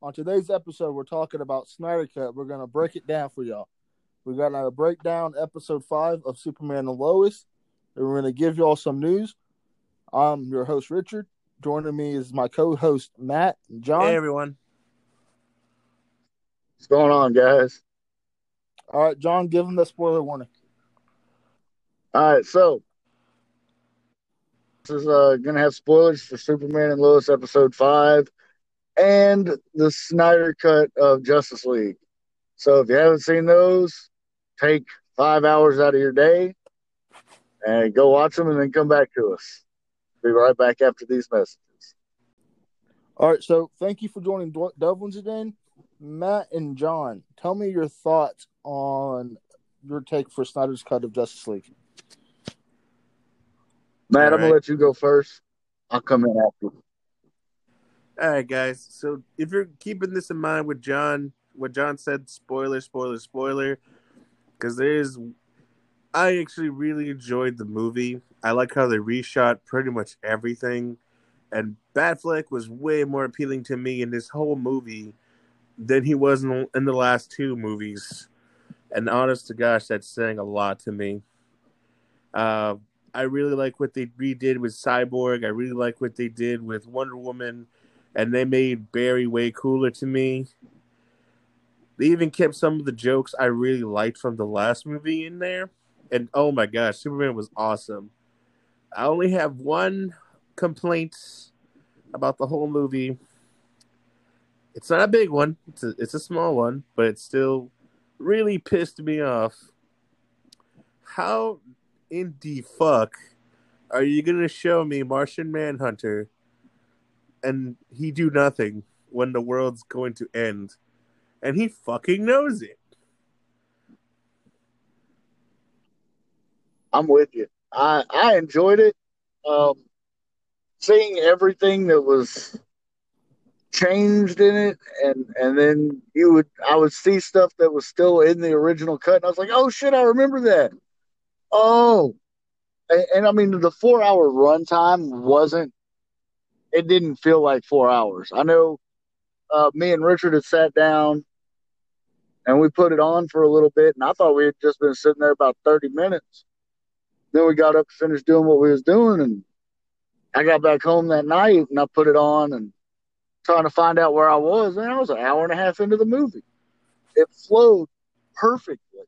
On today's episode, we're talking about Snyder Cut. We're gonna break it down for y'all. We're gonna break down episode five of Superman and Lois, and we're gonna give y'all some news. I'm your host Richard. Joining me is my co-host Matt and John. Hey everyone. What's going on, guys? All right, John, give them the spoiler warning. All right, so this is uh, gonna have spoilers for Superman and Lois episode five, and the Snyder cut of Justice League. So if you haven't seen those, take five hours out of your day and go watch them, and then come back to us. Be right back after these messages. All right, so thank you for joining Dublin again. Matt and John, tell me your thoughts on your take for Snyder's cut of Justice League. Matt, All I'm right. gonna let you go first. I'll come in after. All right, guys. So if you're keeping this in mind with John, what John said, spoiler, spoiler, spoiler, because there's, I actually really enjoyed the movie. I like how they reshot pretty much everything, and Batfleck was way more appealing to me in this whole movie than he was in the, in the last two movies. And honest to gosh, that's saying a lot to me. Uh, I really like what they redid with Cyborg. I really like what they did with Wonder Woman, and they made Barry way cooler to me. They even kept some of the jokes I really liked from the last movie in there. And oh my gosh, Superman was awesome. I only have one complaint about the whole movie. It's not a big one. It's a, it's a small one, but it still really pissed me off. How in the fuck are you gonna show me Martian Manhunter and he do nothing when the world's going to end? And he fucking knows it. I'm with you. I I enjoyed it. Um, seeing everything that was changed in it, and and then you would I would see stuff that was still in the original cut, and I was like, oh shit, I remember that. Oh, and, and I mean the four hour runtime wasn't. It didn't feel like four hours. I know. Uh, me and Richard had sat down, and we put it on for a little bit, and I thought we had just been sitting there about thirty minutes. Then we got up to finish doing what we was doing, and I got back home that night, and I put it on, and trying to find out where I was, and I was an hour and a half into the movie. It flowed perfectly.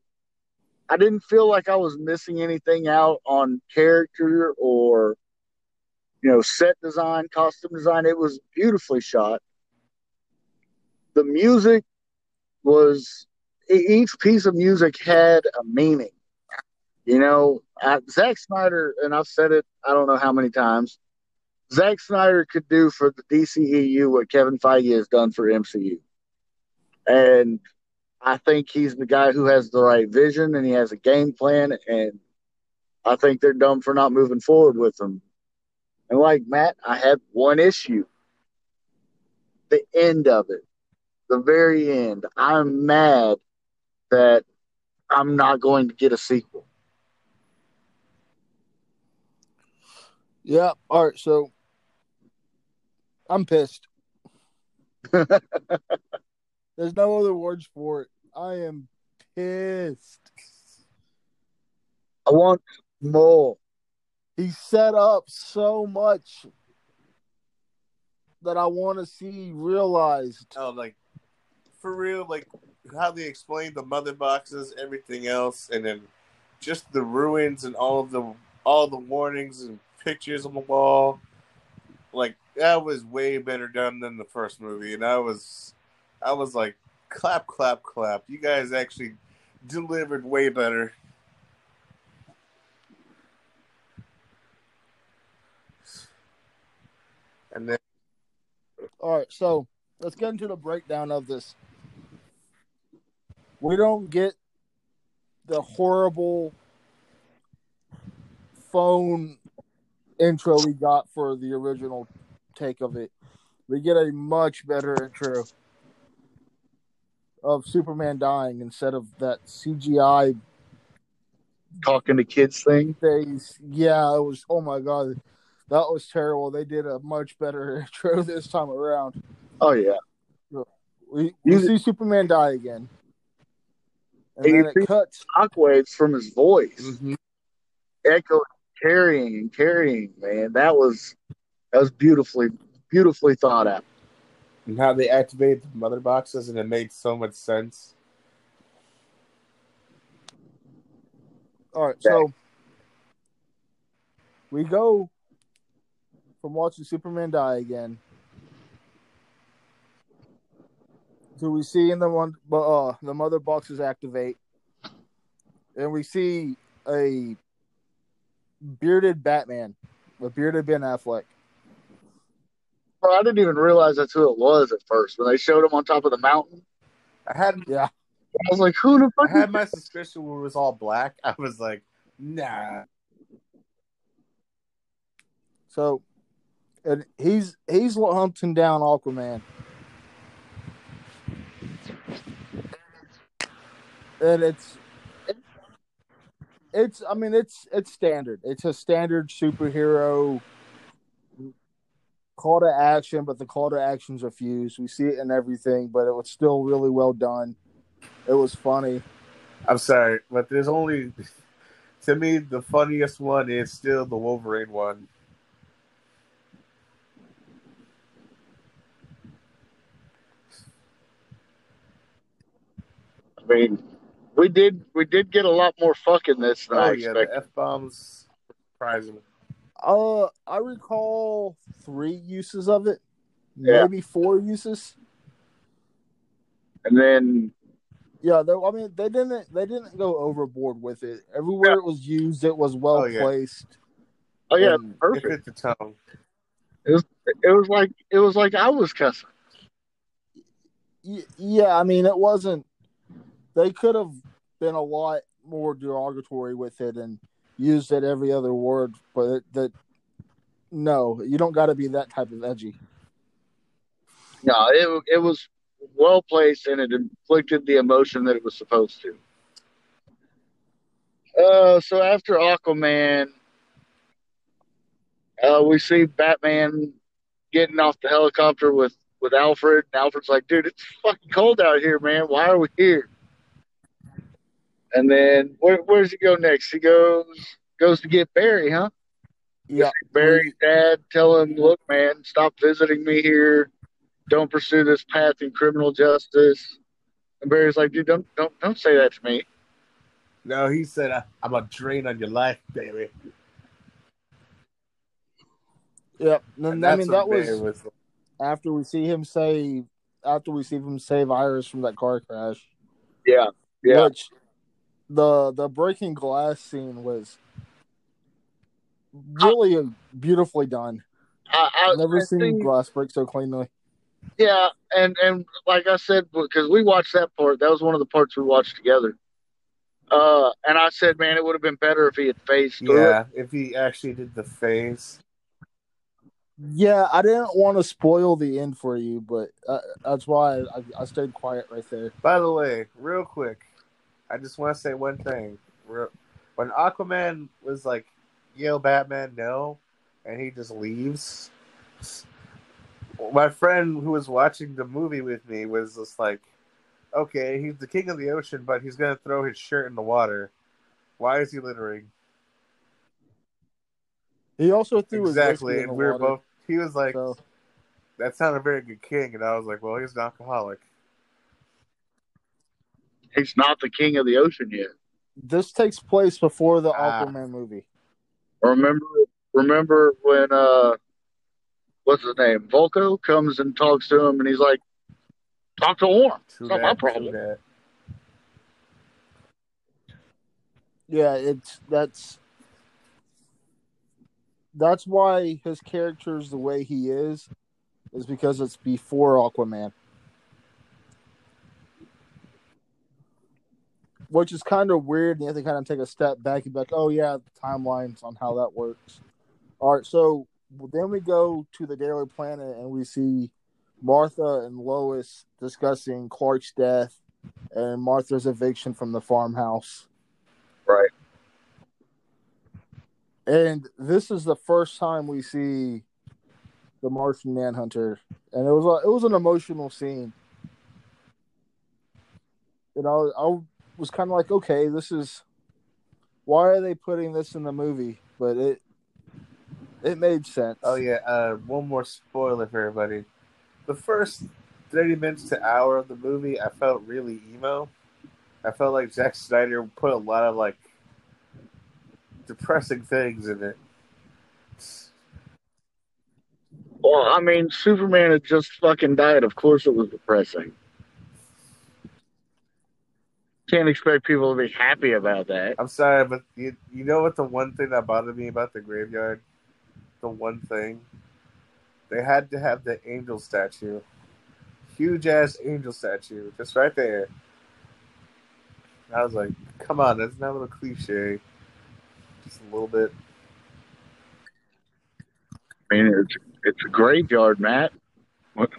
I didn't feel like I was missing anything out on character or you know set design, costume design. It was beautifully shot. The music was each piece of music had a meaning. You know, Zack Snyder, and I've said it I don't know how many times. Zack Snyder could do for the DCEU what Kevin Feige has done for MCU, and I think he's the guy who has the right vision and he has a game plan. And I think they're dumb for not moving forward with him. And like Matt, I had one issue the end of it, the very end. I'm mad that I'm not going to get a sequel. Yeah. All right. So I'm pissed. There's no other words for it. I am pissed. I want more. He set up so much that I want to see realized. Oh, like for real, like how they explained the mother boxes, everything else, and then just the ruins and all the all the warnings and pictures on the wall. Like that was way better done than the first movie, and I was I was like, clap, clap, clap. You guys actually delivered way better. And then, all right, so let's get into the breakdown of this. We don't get the horrible phone intro we got for the original take of it. We get a much better intro of Superman dying instead of that CGI talking to kids thing. Yeah, it was. Oh my god, that was terrible. They did a much better intro this time around. Oh yeah. we, we You- see Superman die again, and And then you it see- cuts. Shockwaves from his voice, Mhm. echoing, carrying, and carrying. Man, that was that was beautifully, beautifully thought out. And how they activated the mother boxes, and it made so much sense. All right, so we go from watching Superman die again So we see in the one uh the mother boxes activate, and we see a bearded Batman, a bearded Ben Affleck. Bro, I didn't even realize that's who it was at first when they showed him on top of the mountain. I had Yeah, I was like, "Who the I fuck?" is had my suspicion when it was all black. I was like, nah. so and he's he's hunting down Aquaman. and it's it's I mean it's it's standard. It's a standard superhero call to action, but the call to actions are fused. We see it in everything, but it was still really well done. It was funny. I'm sorry, but there's only to me the funniest one is still the Wolverine one. I mean, we did we did get a lot more fucking this than I Oh yeah, the expected. f bombs surprising. Uh I recall three uses of it. Yeah. Maybe four uses. And then Yeah, they, I mean they didn't they didn't go overboard with it. Everywhere it was used, it was well Oh, yeah. placed. oh yeah, And- It perfect. fit the tone. It was like it was like I was cussing. Y- yeah, I mean, it wasn't. They could have been a lot more derogatory with it and used it every other word, but that no, you don't got to be that type of edgy. No, it it was well placed and it inflicted the emotion that it was supposed to. Uh, so after Aquaman, uh, we see Batman getting off the helicopter with with Alfred. And Alfred's like, "Dude, it's fucking cold out here, man. Why are we here?" And then where where does he go next? He goes goes to get Barry, huh? Yeah, Barry's dad tell him, "Look, man, stop visiting me here. Don't pursue this path in criminal justice." And Barry's like, "Dude, don't don't don't say that to me." No, he said I, I'm a drain on your life, baby. Yep. And And I that's mean, what that was Barry was after we see him save after we see him save Iris from that car crash. Yeah, yeah. Which the the breaking glass scene was really beautifully done. I, I, I've never I seen think- glass break so cleanly. yeah, and and like I said, because we watched that part. That was one of the parts we watched together. Uh, and I said, man, it would have been better if he had faced through it. Yeah, if he actually did the face. Yeah, I didn't want to spoil the end for you, but uh, that's why I, I stayed quiet right there. By the way, real quick, I just want to say one thing. When Aquaman was like, "Yo, Batman, no," and he just leaves, my friend who was watching the movie with me was just like, "Okay, he's the king of the ocean, but he's gonna throw his shirt in the water. Why is he littering?" He also threw exactly, and we were water, both. He was like, so "That's not a very good king," and I was like, "Well, he's an alcoholic." He's not the king of the ocean yet. this takes place before the Ah. Aquaman movie. Remember, remember when uh, what's his name? Vulko comes and talks to him, and he's like, "Talk to Orm. It's not my that, true problem." Yeah, it's that's that's why his character is the way he is, is because it's before Aquaman. Which is kind of weird, and you have to kind of take a step back and be like, "Oh yeah, timelines on how that works." All right, so then we go to the Daily Planet, and we see Martha and Lois discussing Clark's death and Martha's eviction from the farmhouse. Right. And this is the first time we see the Martian Manhunter, and it was a, it was an emotional scene. you know, I was kind of like, okay, this is why are they putting this in the movie? But it it made sense. Oh yeah, uh, one more spoiler for everybody. The first thirty minutes to hour of the movie, I felt really emo. I felt like Zack Snyder put a lot of like depressing things in it. Well, I mean, Superman had just fucking died. Of course, it was depressing. Can't expect people to be happy about that. I'm sorry, but you, you know what the one thing that bothered me about the graveyard? The one thing? They had to have the angel statue. Huge ass angel statue, just right there. I was like, come on, that's not a little cliche. Just a little bit. I mean, it's it's a graveyard, Matt. What?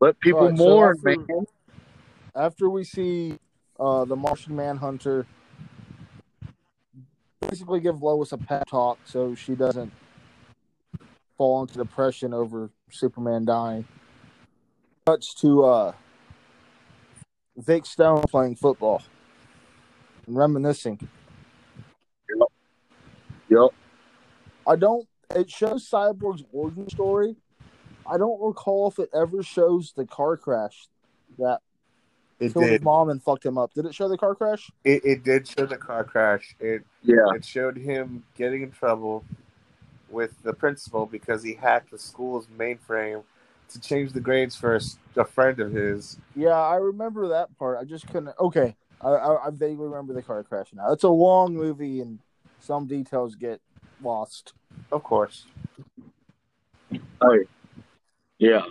Let people Right, so mourn, after- man. After we see uh, the Martian Manhunter basically give Lois a pep talk so she doesn't fall into depression over Superman dying. Cuts to uh, Vic Stone playing football and reminiscing. Yep. I don't. It shows Cyborg's origin story. I don't recall if it ever shows the car crash that It killed his mom and fucked him up. Did it show the car crash? It, it did show the car crash. It Yeah. it showed him getting in trouble with the principal because he hacked the school's mainframe to change the grades for a friend of his. Yeah, I remember that part. I just couldn't. Okay, I, I, I vaguely remember the car crash now. It's a long movie, and some details get lost. Of course. Oh, Yeah.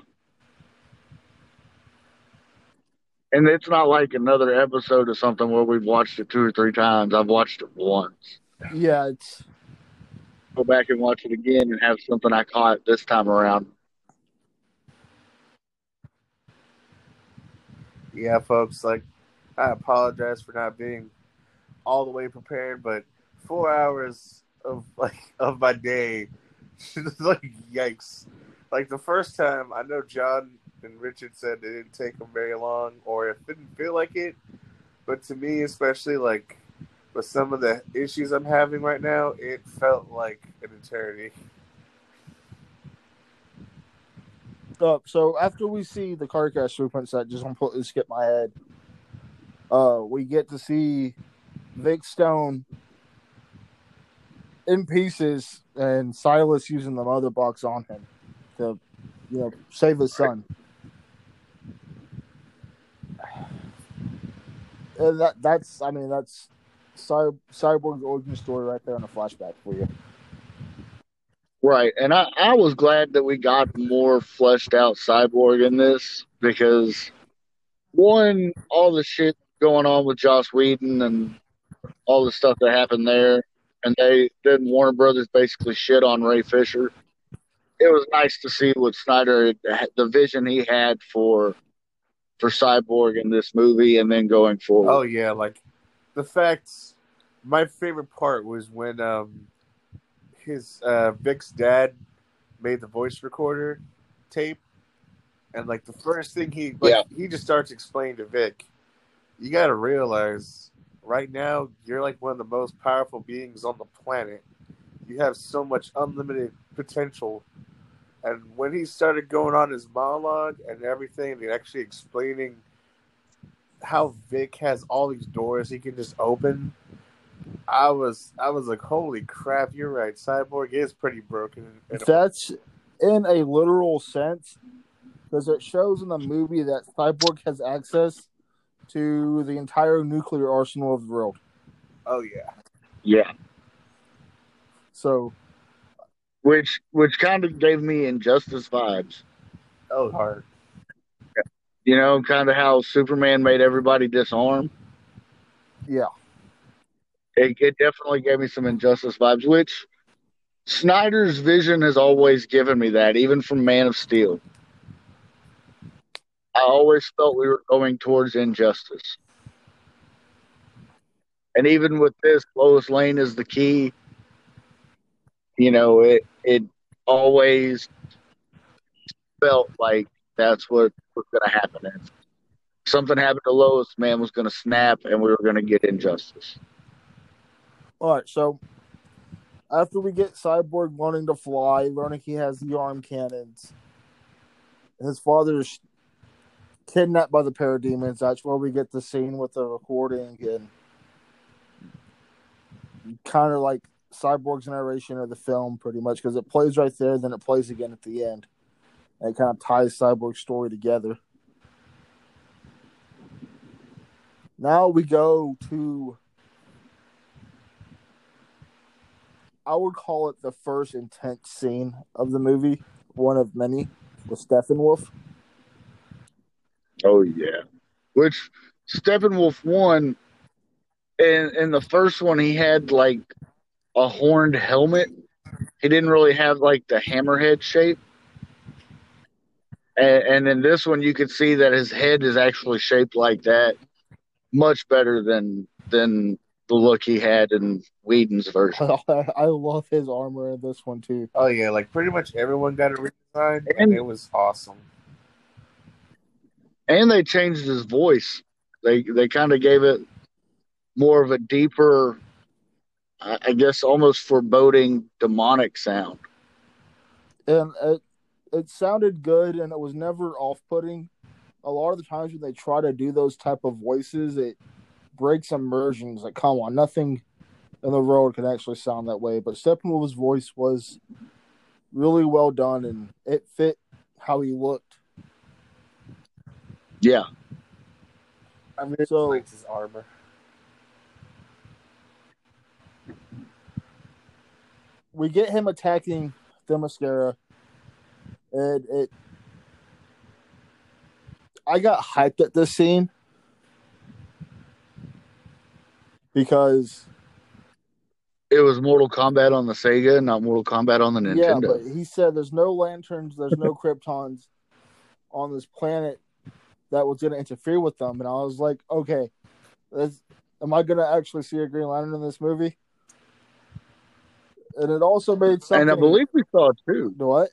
And it's not like another episode of something where we've watched it two or three times. I've watched it once. Yeah, it's Go back and watch it again and have something I caught this time around. Yeah, folks, like I apologize for not being all the way prepared, but four hours of like of my day like yikes. Like the first time I know John and Richard said it didn't take them very long or it didn't feel like it. But to me especially like with some of the issues I'm having right now, it felt like an eternity. uh, so after we see the car crash sequence that just want to completely skipped my head. Uh, we get to see Vic Stone in pieces and Silas using the mother box on him to, you know, save his son. And that that's I mean that's Cy- Cyborg's origin story right there in a flashback for you. Right. And I, I was glad that we got more fleshed out cyborg in this because one, all the shit going on with Joss Whedon and all the stuff that happened there, and they then Warner Brothers basically shit on Ray Fisher. It was nice to see what Snyder the vision he had for for Cyborg in this movie and then going forward. Oh yeah, like the facts. My favorite part was when um his uh Vic's dad made the voice recorder tape, and like the first thing he like Yeah. he just starts explaining to Vic, you got to realize right now you're like one of the most powerful beings on the planet. You have so much unlimited potential. And when he started going on his monologue and everything, and actually explaining how Vic has all these doors he can just open. I was I was like, holy crap, you're right. Cyborg is pretty broken. That's in a literal sense because it shows in the movie that Cyborg has access to the entire nuclear arsenal of the world. oh yeah, Yeah. So Which which kind of gave me injustice vibes. oh hard. You know, kind of how Superman made everybody disarm. yeah, It, it definitely gave me some injustice vibes, which Snyder's vision has always given me that, even from Man of Steel. I always felt we were going towards injustice. And even with this, Lois Lane is the key. You know, it it always felt like that's what was going to happen. something happened to Lois, man was going to snap, and we were going to get injustice. All right, so after we get Cyborg learning to fly, learning he has the arm cannons, his father's kidnapped by the parademons. That's where we get the scene with the recording and kind of like Cyborg's narration of the film, pretty much, because it plays right there, then it plays again at the end. And it kind of ties Cyborg's story together. Now we go to I would call it the first intense scene of the movie, one of many, with Steppenwolf. Oh yeah, which Steppenwolf won. And in the first one, he had like a horned helmet. He didn't really have like the hammerhead shape. And, and in this one, you could see that his head is actually shaped like that, much better than than the look he had in Whedon's version. I love his armor in this one too. Oh yeah, like pretty much everyone got a redesign, and, and it was awesome. And they changed his voice. They they kind of gave it more of a deeper, I guess, almost foreboding, demonic sound. And it it sounded good, and it was never off putting. A lot of the times when they try to do those type of voices, it breaks immersions. Like, come on, nothing in the world can actually sound that way. But Steppenwolf's voice was really well done, and it fit how he looked. Yeah. I mean, so likes his armor. We get him attacking Themyscira, and it. I got hyped at this scene because it was Mortal Kombat on the Sega, not Mortal Kombat on the Nintendo. Yeah, but he said there's no lanterns, there's no Kryptons on this planet that was going to interfere with them, and I was like, okay, am I going to actually see a Green Lantern in this movie? And it also made something. And I believe we saw two. What?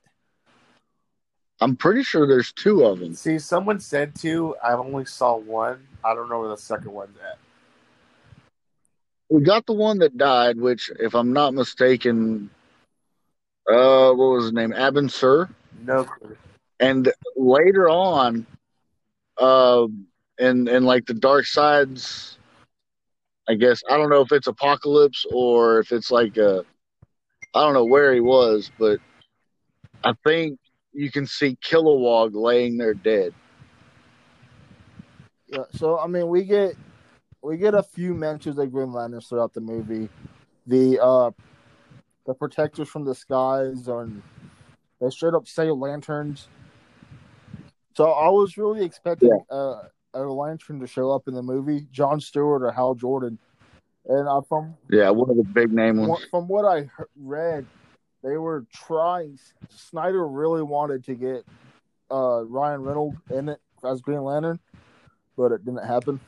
I'm pretty sure there's two of them. See, someone said two. I only saw one. I don't know where the second one's at we got the one that died, which, if I'm not mistaken, uh, what was his name? Abin Sur. No clue. And later on, uh, and and like the Darkseid's, I guess I don't know if it's Apokolips or if it's like a, I don't know where he was, but I think you can see Kilowog laying there dead. Yeah, so I mean, we get we get a few mentions of Green Lanterns throughout the movie. The uh, the protectors from the skies and they straight up say lanterns. So I was really expecting yeah. uh, a lantern to show up in the movie, John Stewart or Hal Jordan. And uh, from yeah, one of the big name ones. From what I read, they were trying. Snyder really wanted to get uh, Ryan Reynolds in it as Green Lantern, but it didn't happen.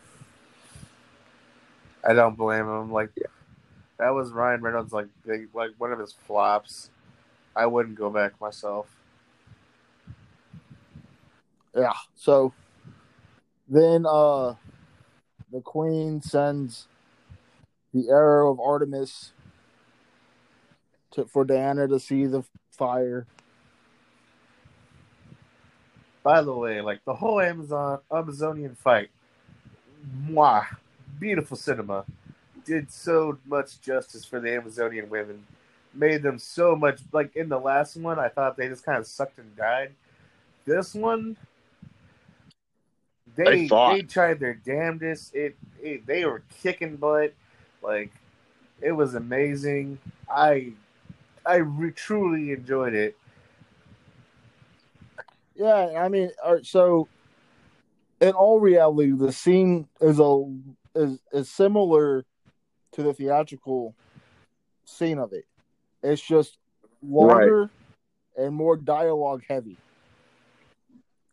I don't blame him. Like that was Ryan Reynolds like big like one of his flops. I wouldn't go back myself. Yeah. So then uh the queen sends the arrow of Artemis to for Diana to see the fire. By the way, like the whole Amazon Amazonian fight, mwah, beautiful cinema. Did so much justice for the Amazonian women. Made them so much like in the last one, I thought they just kind of sucked and died. This one, they they tried their damnedest. It, it they were kicking butt. Like it was amazing. I I re- truly enjoyed it. Yeah, I mean, uh, so in all reality, the scene is a is is similar to the theatrical scene of it. It's just longer right. and more dialogue heavy.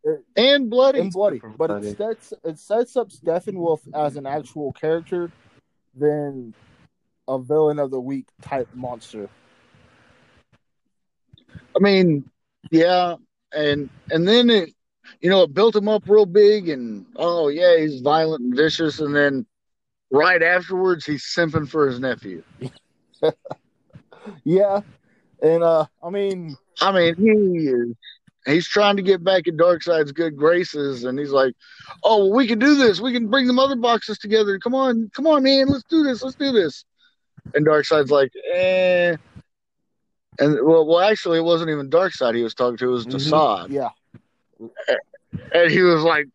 It, and bloody. And bloody. But bloody. it sets it sets up Steppenwolf as an actual character than a villain of the week type monster. I mean, yeah, and and then it you know, it built him up real big, and oh yeah, he's violent and vicious, and then right afterwards, he's simping for his nephew. Yeah, and uh, I mean, I mean, he is. He's trying to get back in Darkseid's good graces, and he's like, "Oh, well, we can do this. We can bring the mother boxes together. Come on, come on, man. Let's do this. Let's do this." And Darkseid's like, "Eh." And well, well, actually, it wasn't even Darkseid he was talking to. It was Desaad, yeah, and he was like,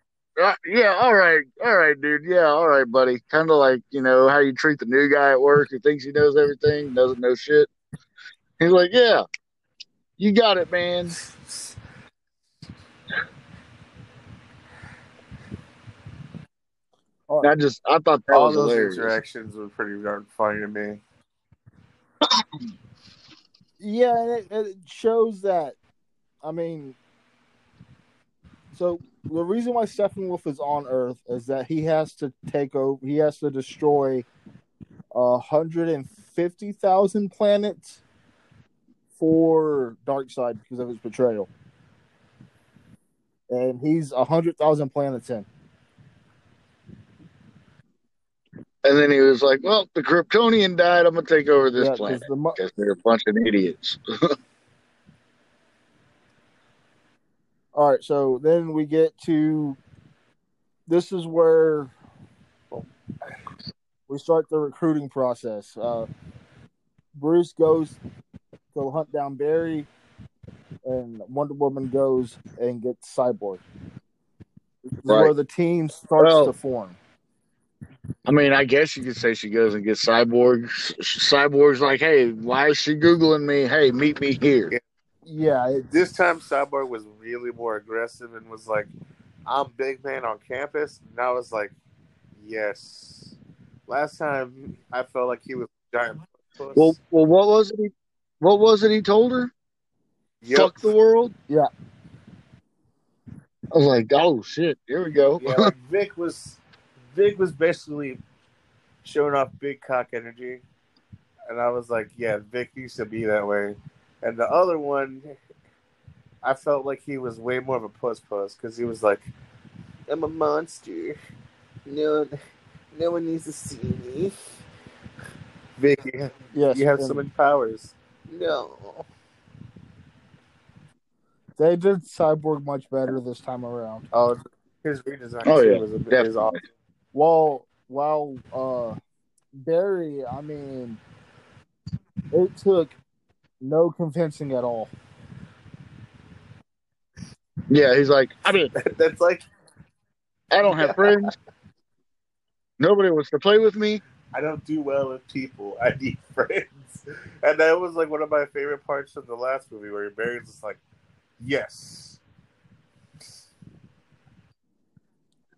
uh, "Yeah, all right, all right, dude. Yeah, all right, buddy." Kind of like you know how you treat the new guy at work who thinks he knows everything, doesn't know shit. He's like, "Yeah, you got it, man." And I just I thought that All was those hilarious. interactions were pretty darn funny to me. yeah, and it, it shows that. I mean, so the reason why Steppenwolf is on Earth is that he has to take over. He has to destroy a hundred and fifty thousand planets for Darkseid because of his betrayal, and he's a hundred thousand planets in. And then he was like, "Well, the Kryptonian died. I'm gonna take over this Yeah, planet the mo- because they're a bunch of idiots." All right, so then we get to this is where we start the recruiting process. Uh, Bruce goes to hunt down Barry, and Wonder Woman goes and gets Cyborg. This is Right. where the team starts Well- to form. I mean, I guess you could say she goes and gets Cyborg. Cyborg's like, "Hey, why is she googling me? Hey, meet me here." Yeah, it, This time, Cyborg was really more aggressive and was like, "I'm big man on campus," and I was like, "Yes." Last time, I felt like he was a giant. Puss. Well, well, what was it? He, what was it he told her? Yep. Fuck the world. Yeah. I was like, "Oh shit, here we go." yeah, like Vic was Vic was basically showing off big cock energy, and I was like, yeah, Vic used to be that way. And the other one, I felt like he was way more of a puss puss because he was like, I'm a monster. No, no one needs to see me. Vic, you, yes, you have and so many powers. No. they did Cyborg much better this time around. Oh, his redesign Oh, yeah, was a bit definitely. is awesome. While while uh Barry, I mean, it took no convincing at all. Yeah, he's like, "I mean, That's like I don't have friends. Nobody wants to play with me." I don't do well with people. I need friends. And that was like one of my favorite parts of the last movie where Barry's just like, yes.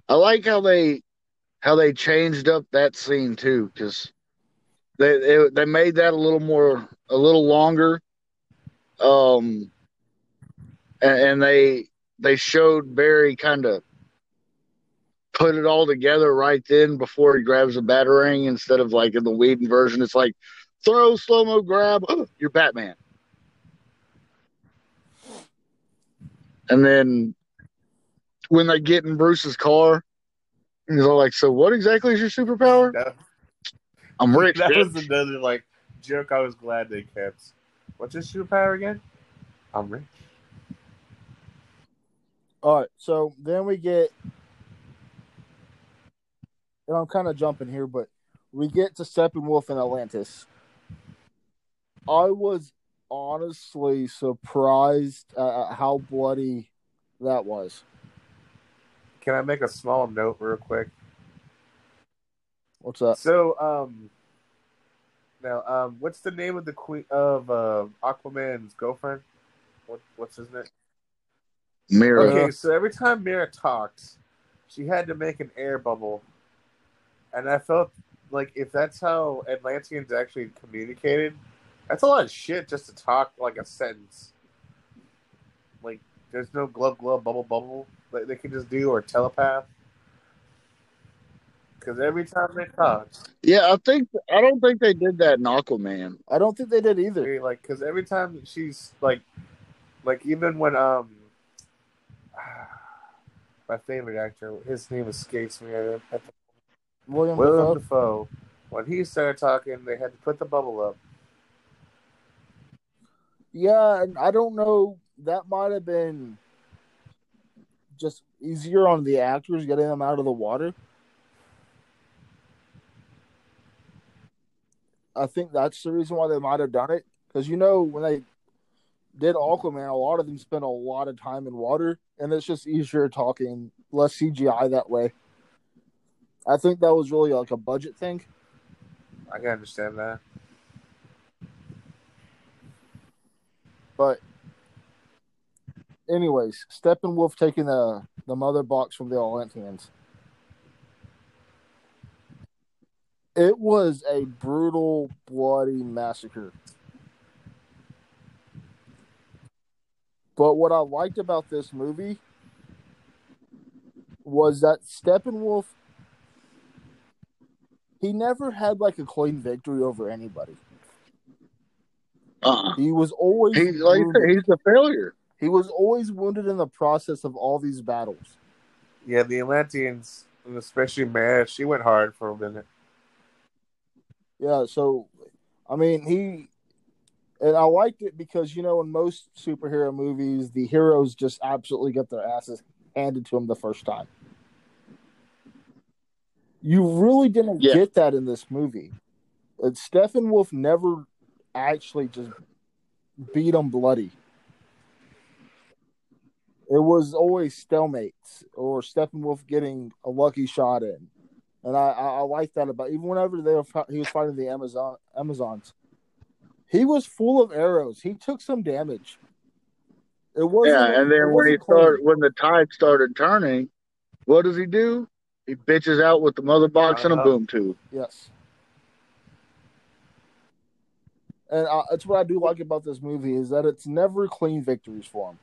I like how they how they changed up that scene too, because they, they they made that a little more a little longer, um, and, and they they showed Barry kind of put it all together right then before he grabs a batarang instead of like in the Whedon version, it's like throw slow mo grab, you're Batman, and then when they get in Bruce's car. He's all like, "So, what exactly is your superpower?" That, I'm rich. that bitch. was another like joke I was glad they kept. What's his superpower again? I'm rich. All right, so then we get, and I'm kind of jumping here, but we get to Steppenwolf in Atlantis. I was honestly surprised at how bloody that was. Can I make a small note real quick? What's up? So, um, now, um, what's the name of the queen of uh, Aquaman's girlfriend? What, what's his name? Mera. Okay, so every time Mera talked, she had to make an air bubble, and I felt like if that's how Atlanteans actually communicated, that's a lot of shit just to talk like a sentence. Like, there's no glove, glove, bubble, bubble they can just do or telepath. Because every time they talk, Yeah, I think I don't think they did that in Aquaman. I don't think they did either. like, because every time she's like, like even when um, my favorite actor. His name escapes me. At, at the, William, Defoe. Dafoe. When he started talking, they had to put the bubble up. Yeah, and I don't know. That might have been just easier on the actors getting them out of the water. I think that's the reason why they might have done it. Because you know, when they did Aquaman, a lot of them spent a lot of time in water, and it's just easier talking, less CGI that way. I think that was really like a budget thing. I can understand that. But anyways, Steppenwolf taking the the mother box from the Atlanteans. It was a brutal, bloody massacre. But what I liked about this movie was that Steppenwolf he never had like a clean victory over anybody. Uh-uh. He was always He's like you said, wounded. he's a failure. He was always wounded in the process of all these battles. Yeah, the Atlanteans, and especially Mare, she went hard for a minute. Yeah, so I mean he and I liked it because you know in most superhero movies the heroes just absolutely get their asses handed to them the first time. You really didn't Yeah. get that in this movie. Steppenwolf never actually just beat him bloody. It was always stalemates or Steppenwolf getting a lucky shot in, and I I, I like that about even whenever they were he was fighting the Amazon Amazons, he was full of arrows. He took some damage. It wasn't. Yeah, and then when he clean. started, when the tide started turning, what does he do? He bitches out with the mother box and a Uh-huh. boom tube. Yes. And uh, that's what I do like about this movie is that it's never clean victories for him.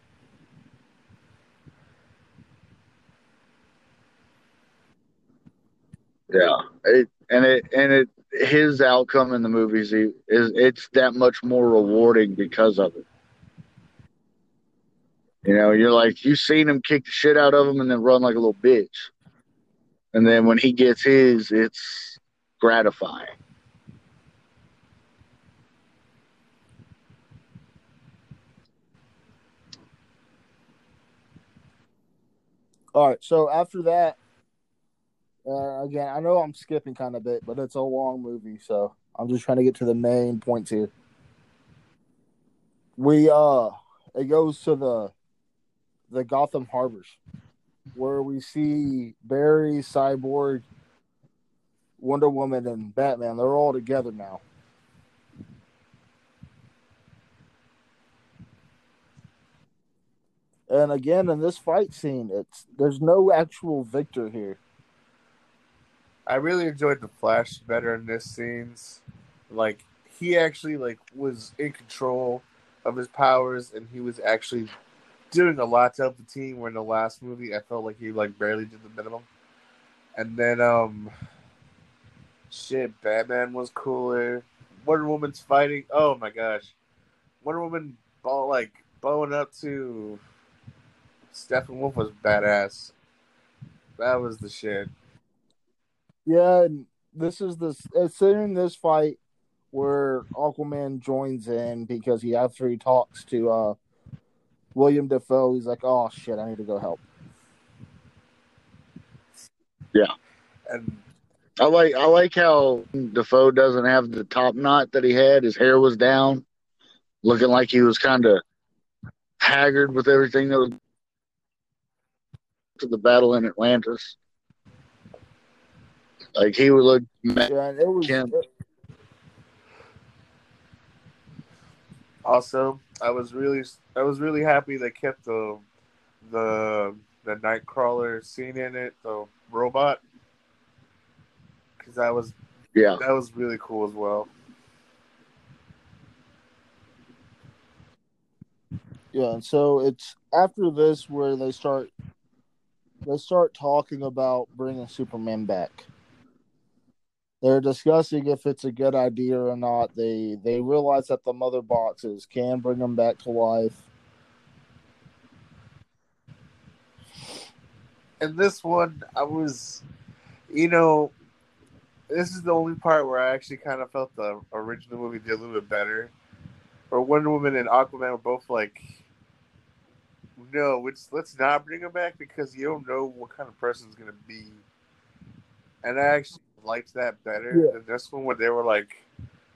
Yeah, it, and it and it his outcome in the movies he, is it's that much more rewarding because of it. You know, you're like you've seen him kick the shit out of him and then run like a little bitch, and then when he gets his, it's gratifying. All right, so after that, uh, again, I know I'm skipping kind of bit, but it's a long movie, so I'm just trying to get to the main points here. We uh, it goes to the the Gotham Harbors, where we see Barry, Cyborg, Wonder Woman, and Batman. They're all together now. And again, in this fight scene, it's there's no actual victor here. I really enjoyed the Flash better in this scenes. Like he actually like was in control of his powers, and he was actually doing a lot to help the team. Where in the last movie, I felt like he like barely did the minimum. And then um, shit, Batman was cooler. Wonder Woman's fighting. Oh my gosh, Wonder Woman ball like bowing up to Steppenwolf was badass. That was the shit. Yeah, and this is this it's in this fight where Aquaman joins in because he after he talks to uh William Dafoe, he's like, Oh shit, I need to go help. Yeah, and I like I like how Dafoe doesn't have the top knot that he had. His hair was down, looking like he was kind of haggard with everything that was to the battle in Atlantis. Like he would look. mad. Yeah, it was Kim. Also, I was really, I was really happy they kept the, the, the Nightcrawler scene in it, the robot, because that was Yeah, that was really cool as well. Yeah, and so it's after this where they start they start talking about bringing Superman back. They're discussing if it's a good idea or not. They they realize that the mother boxes can bring them back to life. And this one, I was, you know, this is the only part where I actually kind of felt the original movie did a little bit better. Or Wonder Woman and Aquaman were both like, no, let's let's not bring him back because you don't know what kind of person he's gonna be. And I actually liked that better Yeah. than this one where they were like,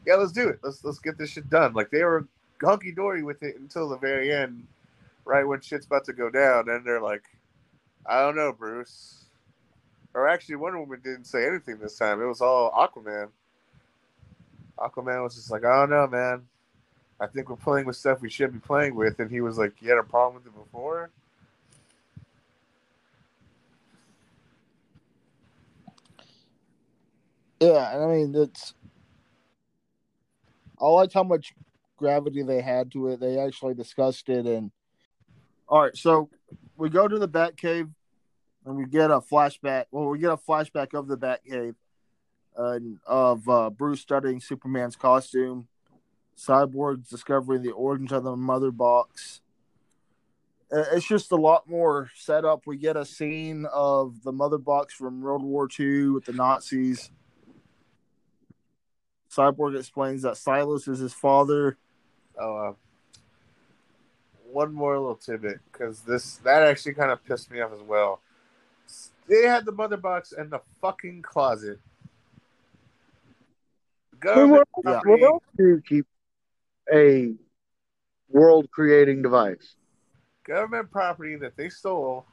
yeah, let's do it. Let's let's get this shit done. Like they were hunky dory with it until the very end, right when shit's about to go down, and they're like, I don't know, Bruce. Or actually, Wonder Woman didn't say anything this time. It was all Aquaman. Aquaman was just like, I don't know, man. I think we're playing with stuff we should be playing with, and he was like, "You had a problem with it before." Yeah, and I mean it's. I liked how much gravity they had to it. They actually discussed it, and all right, so we go to the Batcave, and we get a flashback. Well, we get a flashback of the Batcave, uh, of uh, Bruce studying Superman's costume, Cyborg's discovering the origins of the Mother Box. It's just a lot more setup. We get a scene of the Mother Box from World War II with the Nazis. Cyborg explains that Silas is his father. Oh, uh, one more little tidbit because this that actually kind of pissed me off as well. They had the mother box in the fucking closet. Where Government else- property, where else do you keep a world creating device? government property that they stole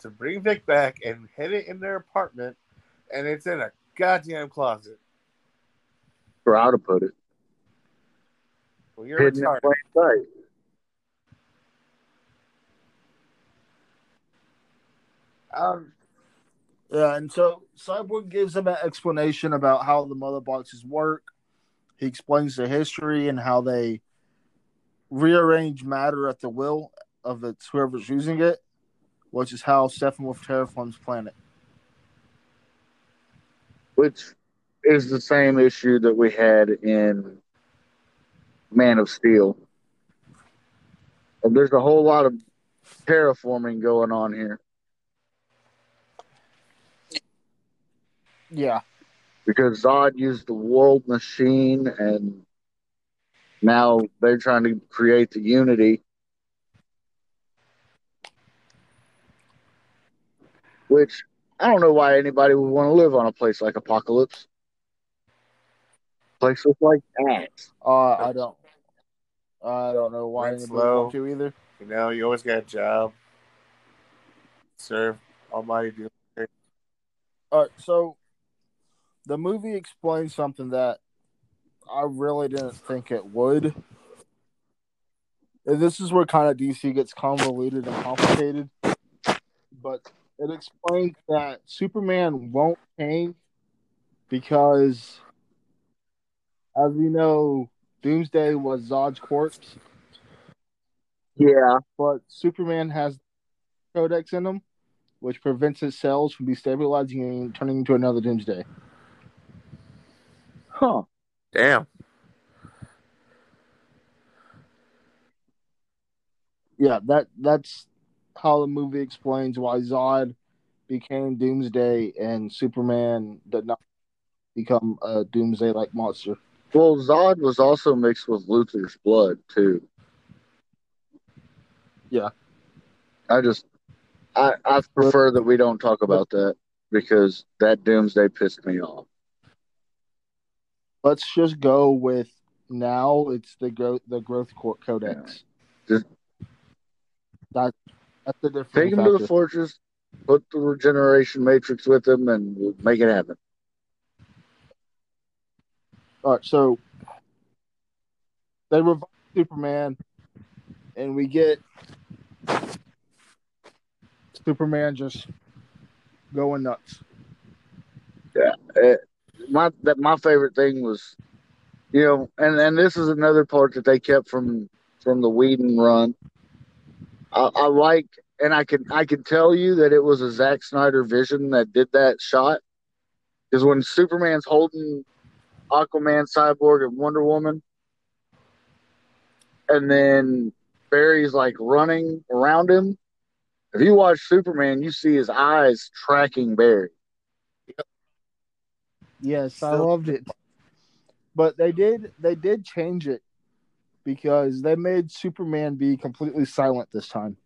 to bring Vic back and hid it in their apartment, and it's in a goddamn closet. For how to put it. Well, you're Hidden in retarded. plain sight. Um, Yeah, and so Cyborg gives him an explanation about how the mother boxes work. He explains the history and how they rearrange matter at the will of its whoever's using it, which is how Stephen Steppenwolf terraforms planet. which is the same issue that we had in Man of Steel. And there's a whole lot of terraforming going on here Yeah, because Zod used the world machine and now they're trying to create the unity. Which I don't know why anybody would want to live on a place like Apokolips. Place looks like that. uh, I don't, I don't know why Rent's anybody low. want to either. you know, you always got a job. Serve Almighty Doom. All right, so the movie explains something that I really didn't think it would. And this is where kind of DC gets convoluted and complicated. But it explains that Superman won't change because, as we know, Doomsday was Zod's corpse, Yeah. but Superman has codex in him, which prevents his cells from destabilizing and turning into another Doomsday. Huh. Damn. yeah, that that's how the movie explains why Zod became Doomsday and Superman did not become a Doomsday like monster. Well, Zod was also mixed with Luthor's blood too. Yeah. I just, I I prefer that we don't talk about that because that Doomsday pissed me off. Let's just go with now. It's the growth the growth co- codex. Just- that that's the difference. Take him to the fortress, put the regeneration matrix with him, and make it happen. All right, so they revive Superman, and we get Superman just going nuts. Yeah. My that my favorite thing was, you know, and and this is another part that they kept from from the Whedon run. I, I like, and I can I can tell you that it was a Zack Snyder vision that did that shot, because when Superman's holding Aquaman, Cyborg, and Wonder Woman, and then Barry's like running around him, if you watch Superman, you see his eyes tracking Barry. Yes, I loved it. But they did they did change it because they made Superman be completely silent this time.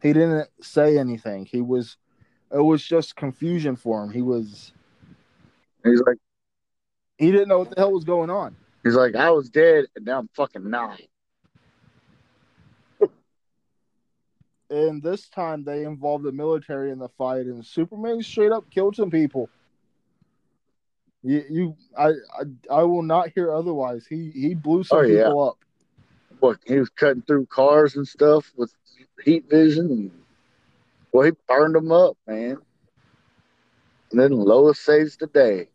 He didn't say anything. He was it was just confusion for him. He was He's like, he didn't know what the hell was going on. he's like, I was dead and now I'm fucking not. And this time they involved the military in the fight and Superman straight up killed some people. You, you I, I I will not hear otherwise. He he blew some Oh, yeah. people up. What he was cutting through cars and stuff with heat vision. And, well, he burned them up, man. And then Lois saves the day.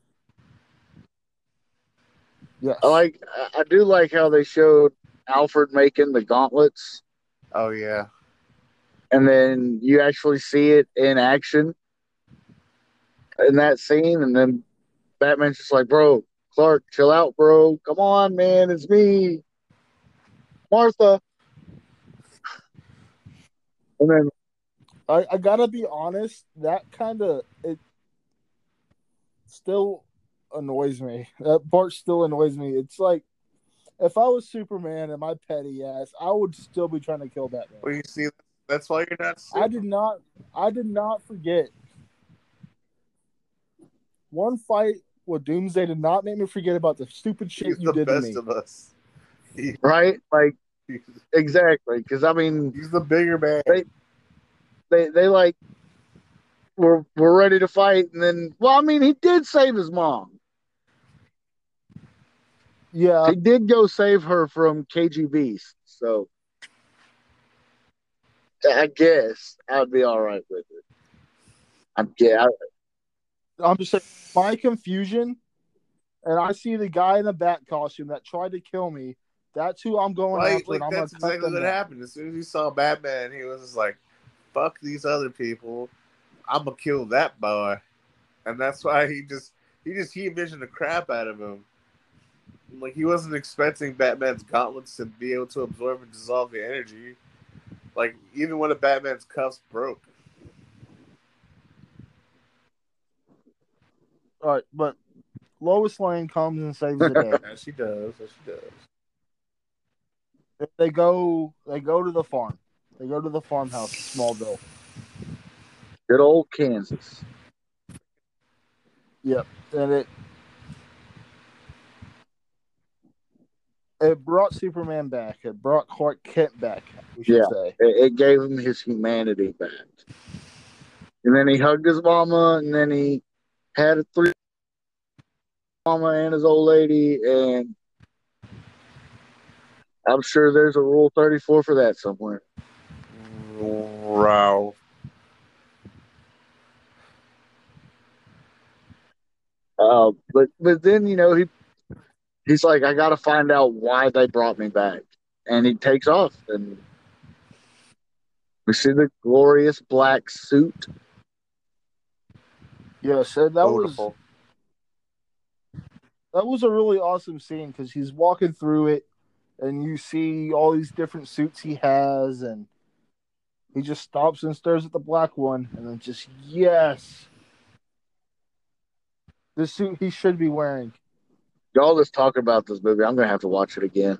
Yes. I like. I- do like how they showed Alfred making the gauntlets, Oh yeah. and then you actually see it in action in that scene, and then Batman's just like, "Bro, Clark, chill out, bro. Come on, man, it's me, Martha." And then I, I gotta be honest, that kind of it still annoys me. That part still annoys me. It's like if I was Superman and my petty ass, I would still be trying to kill Batman. Well, you see, that's why you're not. I did not I did not forget. One fight with Doomsday did not make me forget about the stupid shit He's you did to best me. of us. He- right, like exactly, because I mean, he's the bigger man. They- they they like we're we're ready to fight, and then well, I mean, he did save his mom. Yeah, he did go save her from KGBeast, so I guess I'd be all right with it. I'm yeah, I'm just saying my confusion, and I see the guy in the bat costume that tried to kill me. That's who I'm going Like, after. like and I'm that's gonna exactly what down. happened. As soon as he saw Batman, he was just like, "Fuck these other people. I'm gonna kill that boy," and that's why he just he just he envisioned the crap out of him. Like he wasn't expecting Batman's gauntlets to be able to absorb and dissolve the energy. Like even when of Batman's cuffs broke. All right, but Lois Lane comes and saves the day. As she does, as she does. they go, they go to the farm. They go to the farmhouse, Smallville. good old Kansas. Yep, and it it brought Superman back. It brought Clark Kent back. We should Yeah. say. It, it gave him his humanity back, and then he hugged his mama, and then he had a three mama and his old lady, and I'm sure there's a Rule 34 for that somewhere. Wow. Uh, but but then you know he he's like, I got to find out why they brought me back, and he takes off, and we see the glorious black suit. Yes, and that was that was a really awesome scene because he's walking through it, and you see all these different suits he has, and he just stops and stares at the black one, and then just yes, the suit he should be wearing. Y'all just talk about this movie. I'm gonna have to watch it again.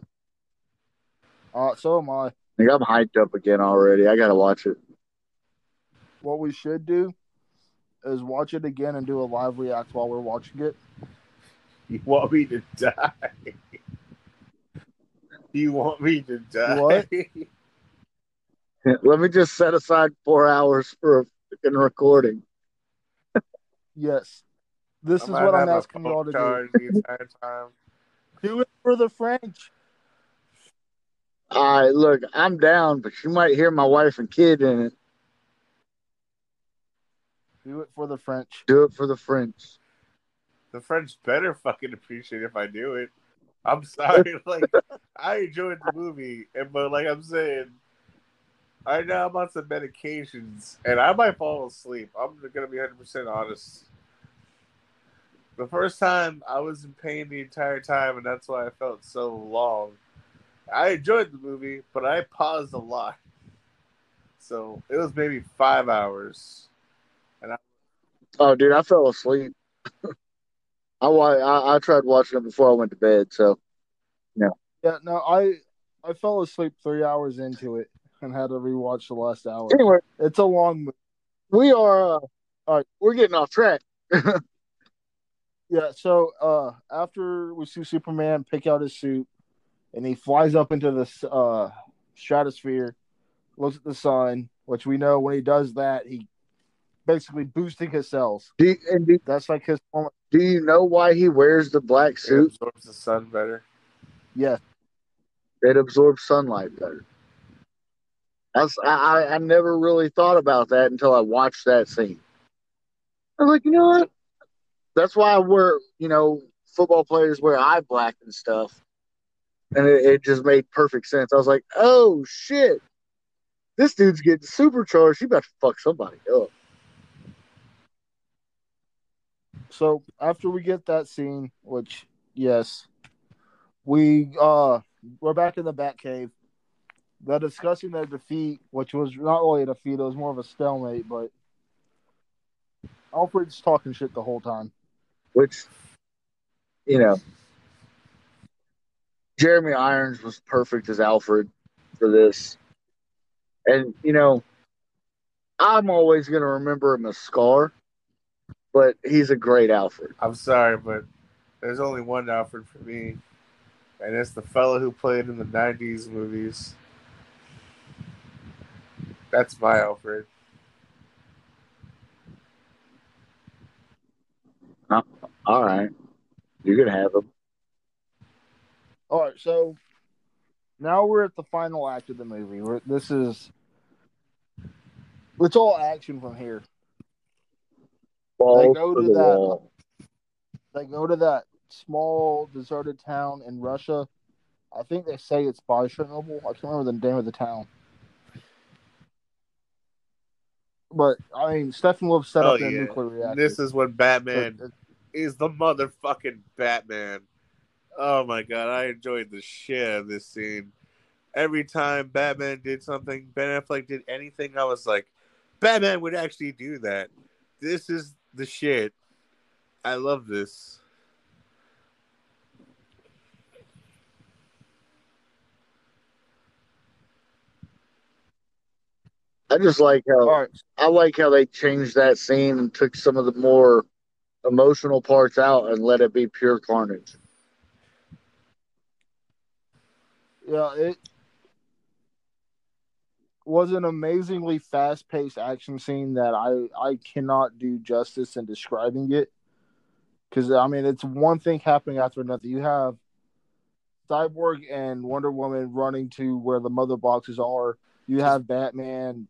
Uh, so am I. Like, I'm hyped up again already. I gotta watch it. What we should do is watch it again and do a live react while we're watching it. You want me to die? You want me to die? What? Let me just set aside four hours for a freaking recording. Yes. This is what I'm asking y'all to do. charge the entire time. Do it for the French. All right, look, I'm down, but you might hear my wife and kid in it. Do it for the French. Do it for the French. The French better fucking appreciate if I do it. I'm sorry, like I enjoyed the movie, and but like I'm saying, right now I'm on some medications, and I might fall asleep. I'm gonna be 100 percent honest. The first time I was in pain the entire time, and that's why I felt so long. I enjoyed the movie, but I paused a lot. So it was maybe five hours. And I... oh, dude, I fell asleep. I, wa- I I tried watching it before I went to bed. So no. Yeah, no, I I fell asleep three hours into it and had to rewatch the last hour. anyway, It's a long movie. we are. Uh, all right, we're getting off track. Yeah, so uh after we see Superman pick out his suit and he flies up into the uh stratosphere, looks at the sun, which we know when he does that, he basically boosting his cells. Do you, and do, That's like his do you know why he wears the black It suit? absorbs the sun better. yeah. It absorbs sunlight better. That's, I, I I never really thought about that until I watched that scene. I'm like, you know what? That's why wear, you know, football players wear eye black and stuff. And it, it just made perfect sense. I was like, oh shit. This dude's getting supercharged. He to fuck somebody up. So after we get that scene, which yes, we uh we're back in the Batcave. They're discussing their defeat, which was not really a defeat, it was more of a stalemate, but Alfred's talking shit the whole time. Which you know Jeremy Irons was perfect as Alfred for this. And you know, I'm always going to remember him as Scar, but he's a great Alfred. I'm sorry, but there's only one Alfred for me, and it's the fellow who played in the '90s movies. That's my Alfred. All right. You can have them. All right, so now we're at the final act of the movie. We're, this is it's all action from here. Balls go to to the that. wall. They go to that small deserted town in Russia. I think they say it's by Chernobyl. I can't remember the name of the town. But I mean, Steppenwolf set Oh, up a yeah. nuclear reactor. This is when Batman But- is the motherfucking Batman. Oh my god, I enjoyed the shit of this scene. Every time Batman did something, Ben Affleck did anything, I was like, Batman would actually do that. This is the shit. I love this. I just like how all right, I like how they changed that scene and took some of the more emotional parts out and let it be pure carnage. yeah, it was an amazingly fast-paced action scene that I I cannot do justice in describing it. Because I mean, it's one thing happening after another. You have Cyborg and Wonder Woman running to where the mother boxes are. You have Batman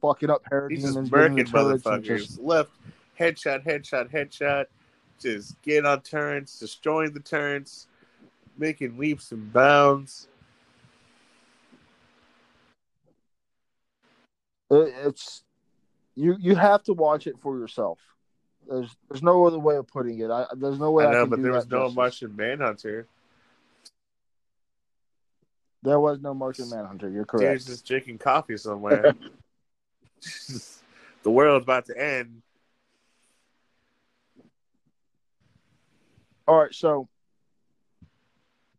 fucking up He's just parademons, getting murking and motherfuckers. just Left, headshot, headshot, headshot. Just getting on turns, destroying the turns, making leaps and bounds. it's you. You have to watch it for yourself. There's there's no other way of putting it. I there's no way I, I know, can but there was no justice. Martian Manhunter. There was no Martian Manhunter. You're correct. just drinking coffee somewhere. the world's about to end. All right, so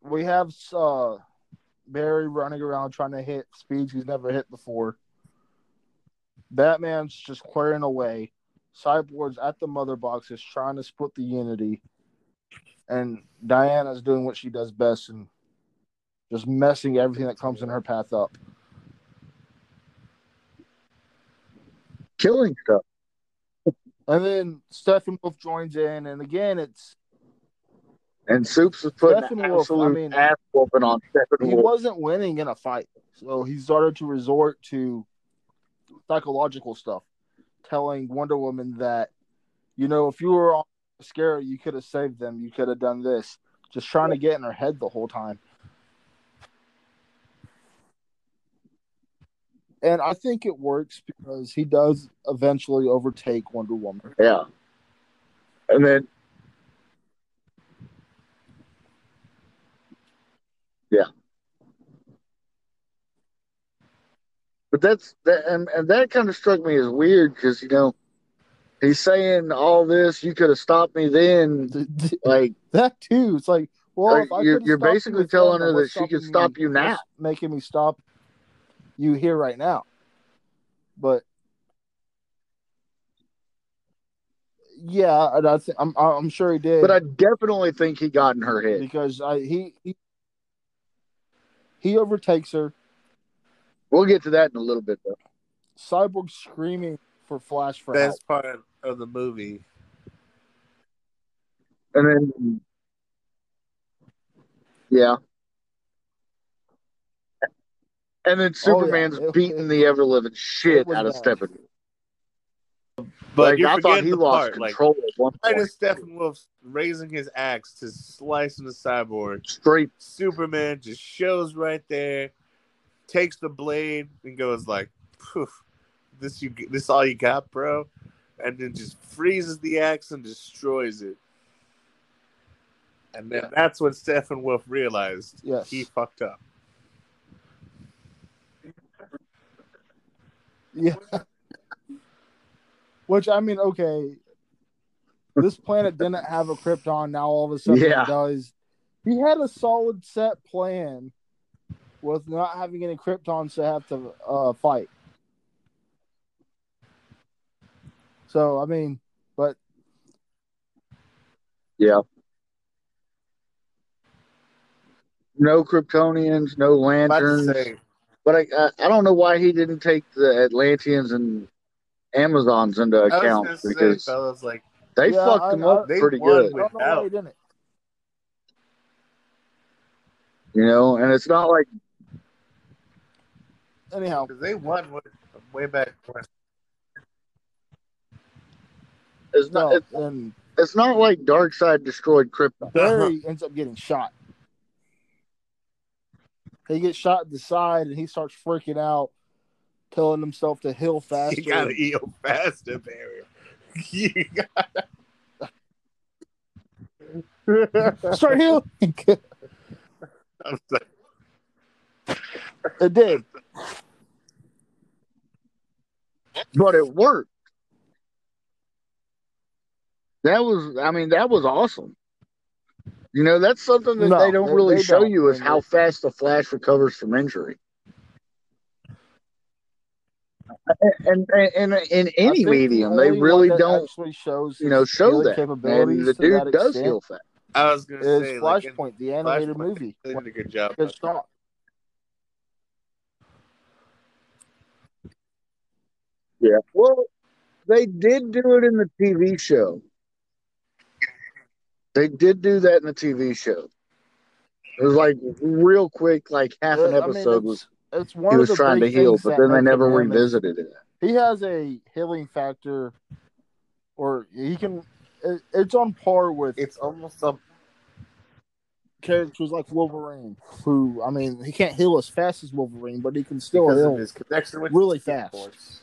we have uh, Barry running around trying to hit speeds he's never hit before. Batman's just clearing away. Cyborg's at the mother box is trying to split the unity. And Diana's doing what she does best and just messing everything that comes in her path up. Killing stuff. And then Stephen Steppenwolf joins in, and again, it's And Soups was putting an Steppenwolf, I absolute mean- ass whooping on he wasn't winning in a fight, so he started to resort to psychological stuff, telling Wonder Woman that, you know, if you were on scare, you could have saved them, you could have done this, just trying to get in her head the whole time. And I think it works because he does eventually overtake Wonder Woman. Yeah. And then Yeah. But that's that, and, and that kind of struck me as weird because you know he's saying all this. You could have stopped me then, like that too. It's like, well, Like, if I you're- you're basically telling her that she could stop you now. making me stop you here right now. But yeah, and I th- I'm I'm sure he did. but I definitely think he got in her head. because I he, he he overtakes her. We'll get to that in a little bit though. Cyborg screaming for Flash for help. Best part of the movie. And then yeah. And then oh, Superman's Oh, It- beating it- the ever living shit out of bad. Steppenwolf. But Like you're I thought he lost part, like control at one right point. Stephen Steppenwolf's raising his axe to slice into Cyborg, Straight Superman just shows right there, takes the blade and goes like, "Poof, this you this all you got, bro," and then just freezes the axe and destroys it. And then Yeah. that's when Steppenwolf realized Yes. he fucked up. Yeah. Which I mean, okay. This planet didn't have a Krypton. Now all of a sudden Yeah. it does. He had a solid set plan with not having any Kryptons to have to uh, fight. So I mean, but yeah. No Kryptonians, no About lanterns. But I, I I don't know why he didn't take the Atlanteans and Amazons into account gonna say, because fellas, like they Yeah, fucked I- them I- up they pretty good. I don't know why Without- You know, and it's not like Anyhow, because they won way, way back when. it's not no, it's, and it's not like Darkseid destroyed Krypton. Barry ends up getting shot. He gets shot in the side, and he starts freaking out, telling himself to heal faster. You gotta heal faster, Barry. You gotta Start healing. it I'm sorry. did. But it worked. That was I mean, that was awesome. You know, that's something that No, they don't they- really they show don't. you is how fast the Flash recovers from injury. And and, and in any think the medium, they really don't, actually shows you know, show healing that. capabilities And the dude that does extent heal fast. I was gonna Is say, like, Flashpoint, the animated Flashpoint, movie. They did a good job. he gets shot. Yeah. Well, they did do it in the TV show. They did do that in the TV show. It was like real quick, like half an Uh, I mean, episode was it's, it's one he of was the trying to heal, but then they never him him is revisited it. He has a healing factor, or he can. It, it's on par with It's almost a characters like Wolverine, who I mean, he can't heal as fast as Wolverine, but he can still because heal. his connection with really fast. Force.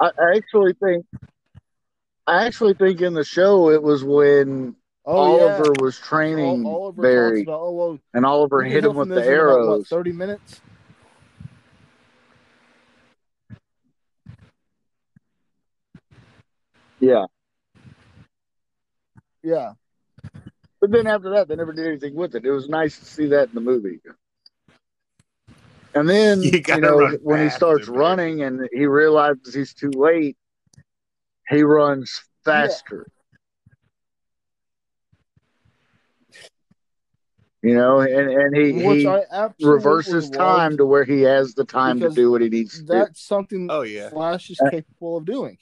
I, I actually think, I actually think in the show it was when Oh yeah, Oliver was training Ol- Oliver Barry, about oh well, and Oliver hit him with the this in about, what, arrows. Thirty minutes. Yeah, Yeah, but then after that, they never did anything with it. It was nice to see that in the movie. And then You you, know when he starts man. running and he realizes he's too late, he runs faster. You know, and and he which he reverses time to where he has the time to do what he needs to do. That's something Oh yeah, Flash is Uh, capable of doing.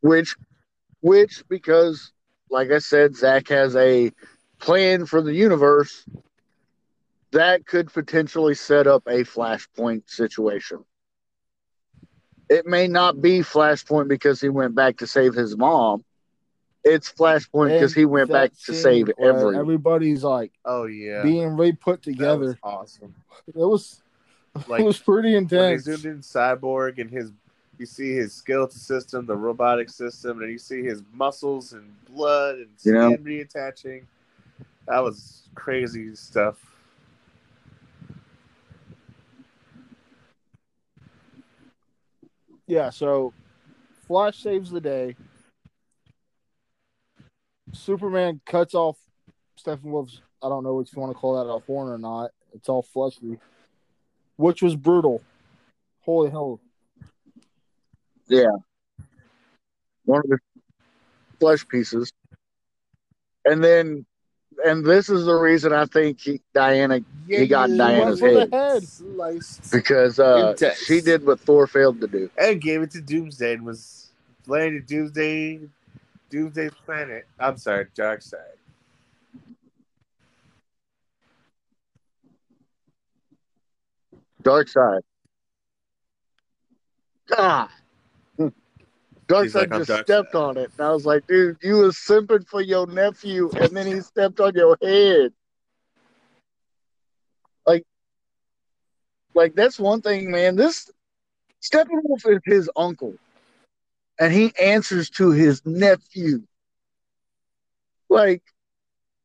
Which, which because, like I said, Zack has a plan for the universe that could potentially set up a Flashpoint situation. It may not be Flashpoint because he went back to save his mom. It's Flashpoint because he went back to save where everyone. Everybody's like oh yeah. being re put That was together. awesome. It was Like it was pretty when they intense. zoomed in Cyborg and his you see his skeleton system, the robotic system, and you see his muscles and blood and You know? skin reattaching. That was crazy stuff. Yeah, so Flash saves the day. Superman cuts off Stephen Steppenwolf's, I don't know if you want to call that a horn or not. It's all fleshy, which was brutal. Holy hell. Yeah, one of the flesh pieces. And then, and this is the reason I think he, Diana, he got you Diana's head head. Because uh, she did what Thor failed to do. and gave it to Doomsday and was landed Doomsday, Doomsday planet. I'm sorry, Darkseid. Dark Side. God. Dark He's Side like, "I'm just Dark stepped Side." on it. And I was like, dude, you was simping for your nephew, and then he stepped on your head. Like, like that's one thing, man. This Steppenwolf is his uncle, and he answers to his nephew. Like,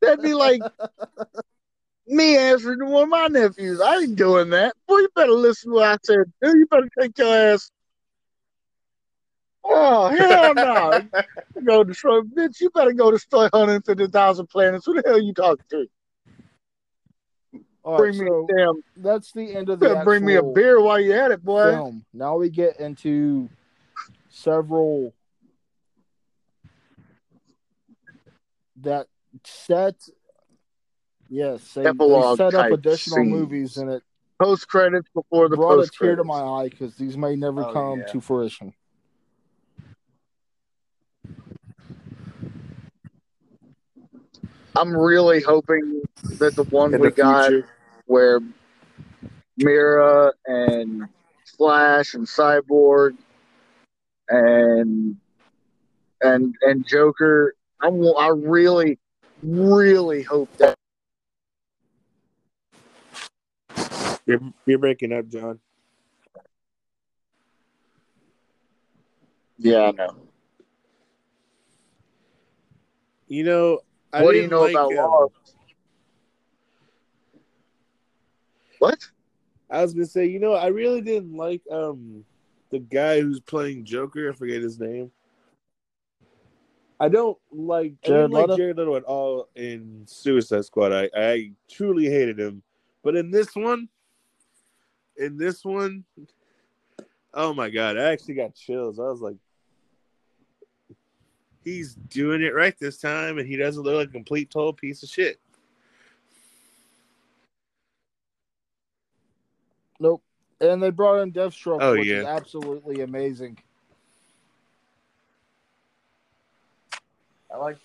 that'd be like me answering to one of my nephews. I ain't doing that. Boy, you better listen to what I said. Dude, you better take your ass. Oh, hell no. You go destroy, bitch, you better go destroy 150,000 planets. Who the hell you talking to? All right, Bring me so a damn, that's the end of the bring me a beer while you at it, boy. film. Now we get into several that set. Yes, they, they set up additional scenes. movies, and it Post credits before the brought a tear to my eye because these may never Oh, come yeah. to fruition. I'm really hoping that the one In we the got where Mera and Flash and Cyborg and and and Joker. I I really, really hope that You're, you're breaking up, John. yeah, I know. You know, I what do you know like, about? What? I was gonna say, you know, I really didn't like um the guy who's playing Joker. I forget his name. I don't like I Jared didn't like Jared Leto at all in Suicide Squad. I I truly hated him, but in this one, in this one, oh my god, I actually got chills. I was like, he's doing it right this time, and he doesn't look like a complete total piece of shit. Nope. And they brought in Deathstroke, Oh, which yeah. is absolutely amazing. I like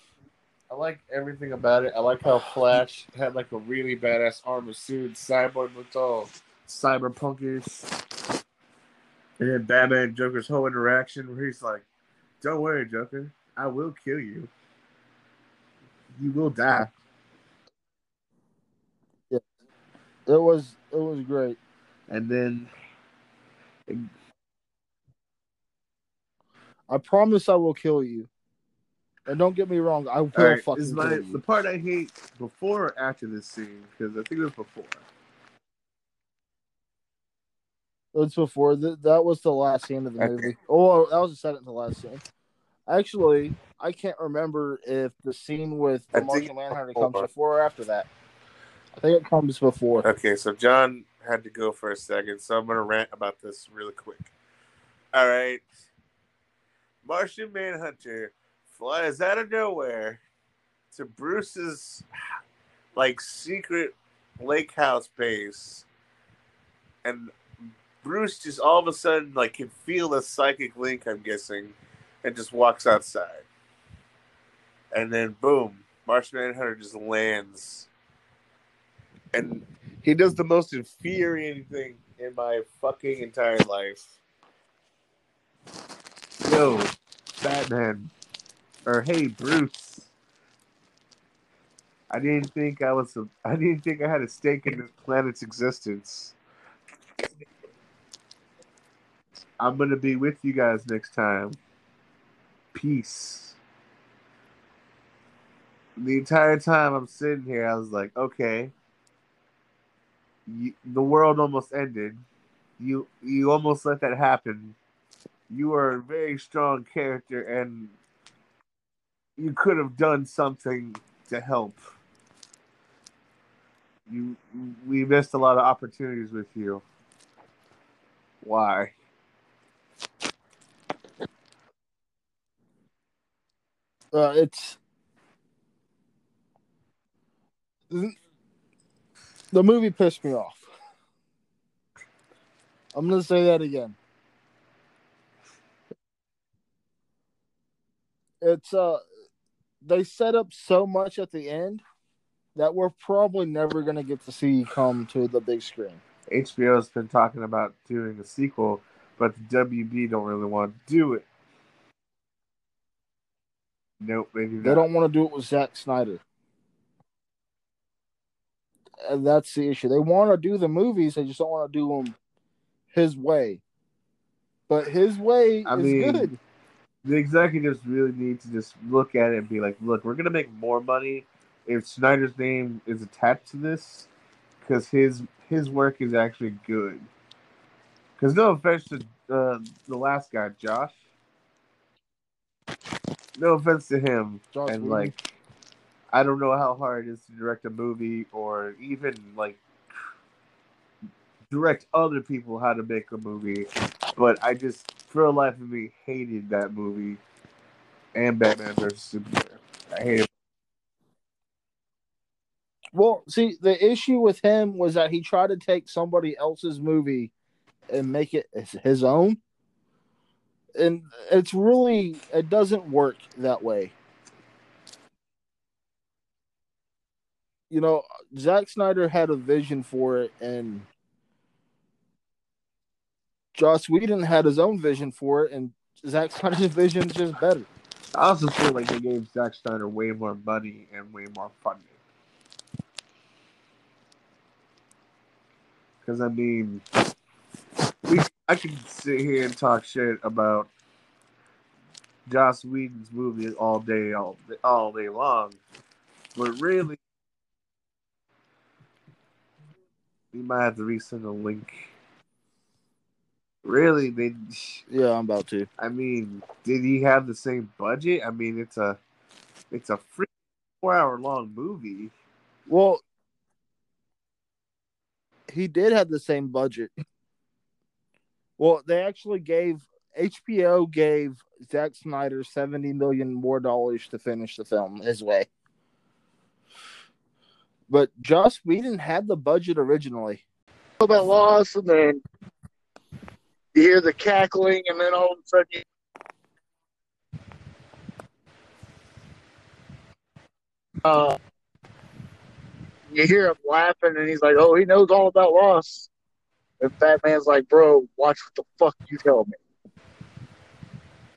I like everything about it. I like how Flash had like a really badass armor suit. Cyborg looked all cyberpunkish. And then Batman and Joker's whole interaction where he's like, Don't worry, Joker, I will kill you. You will die. Yeah. It was it was great. And then I promise I will kill you. And don't get me wrong, I will all right, fucking is kill you. the part I hate before or after this scene, because I think it was before. It's before th- that was the last scene of the Okay. movie. Oh, that was the second to last scene. Actually, I can't remember if the scene with the Martian Manhunter comes before or after that. I think it comes before. Okay, so John had to go for a second, so I'm gonna rant about this really quick. All right, Martian Manhunter flies out of nowhere to Bruce's like secret lake house base, and Bruce just all of a sudden like can feel the psychic link. I'm guessing, and just walks outside, and then boom, Martian Manhunter just lands and he does the most infuriating thing in my fucking entire life. Yo, Batman, or hey Bruce, I didn't think I was. A, I didn't think I had a stake in this planet's existence. I'm gonna be with you guys next time. Peace. The entire time I'm sitting here, I was like, okay, you, the world almost ended. You you almost let that happen. You are a very strong character, and you could have done something to help. You we missed a lot of opportunities with you. Why? Uh, it's the movie pissed me off. I'm gonna say that again. It's uh they set up so much at the end that we're probably never gonna get to see come to the big screen. HBO's been talking about doing a sequel, but the WB don't really want to do it. Nope, they do They don't want to do it with Zack Snyder. And that's the issue. They want to do the movies, they just don't want to do them his way. But his way I is mean, good. The executives really need to just look at it and be like, "Look, we're gonna make more money if Snyder's name is attached to this, because his his work is actually good." Because no offense to uh, the last guy, Joss. No offense to him, Joss and Whedon. like, I don't know how hard it is to direct a movie or even like direct other people how to make a movie, but I just, for the life of me, hated that movie and Batman vs Superman. I hated. Well, see, the issue with him was that he tried to take somebody else's movie and make it his own. And it's really it doesn't work that way. You know, Zack Snyder had a vision for it and Joss Whedon had his own vision for it and Zack Snyder's vision is just better. I also feel like they gave Zack Snyder way more money and way more funding. Because I mean, we I can sit here and talk shit about Joss Whedon's movie all day, all all day long, but really, you might have to resend a link. Really, they. Yeah, I'm about to. I mean, did he have the same budget? I mean, it's a it's a free four hour long movie. Well, he did have the same budget. Well, they actually gave HBO gave Zack Snyder seventy million more dollars to finish the film his way. But Joss Whedon had the budget originally. about loss, and then you hear the cackling, and then all of a sudden you uh, you hear him laughing, and he's like, "Oh, he knows all about loss." And Batman's like, "Bro, watch what the fuck you tell me."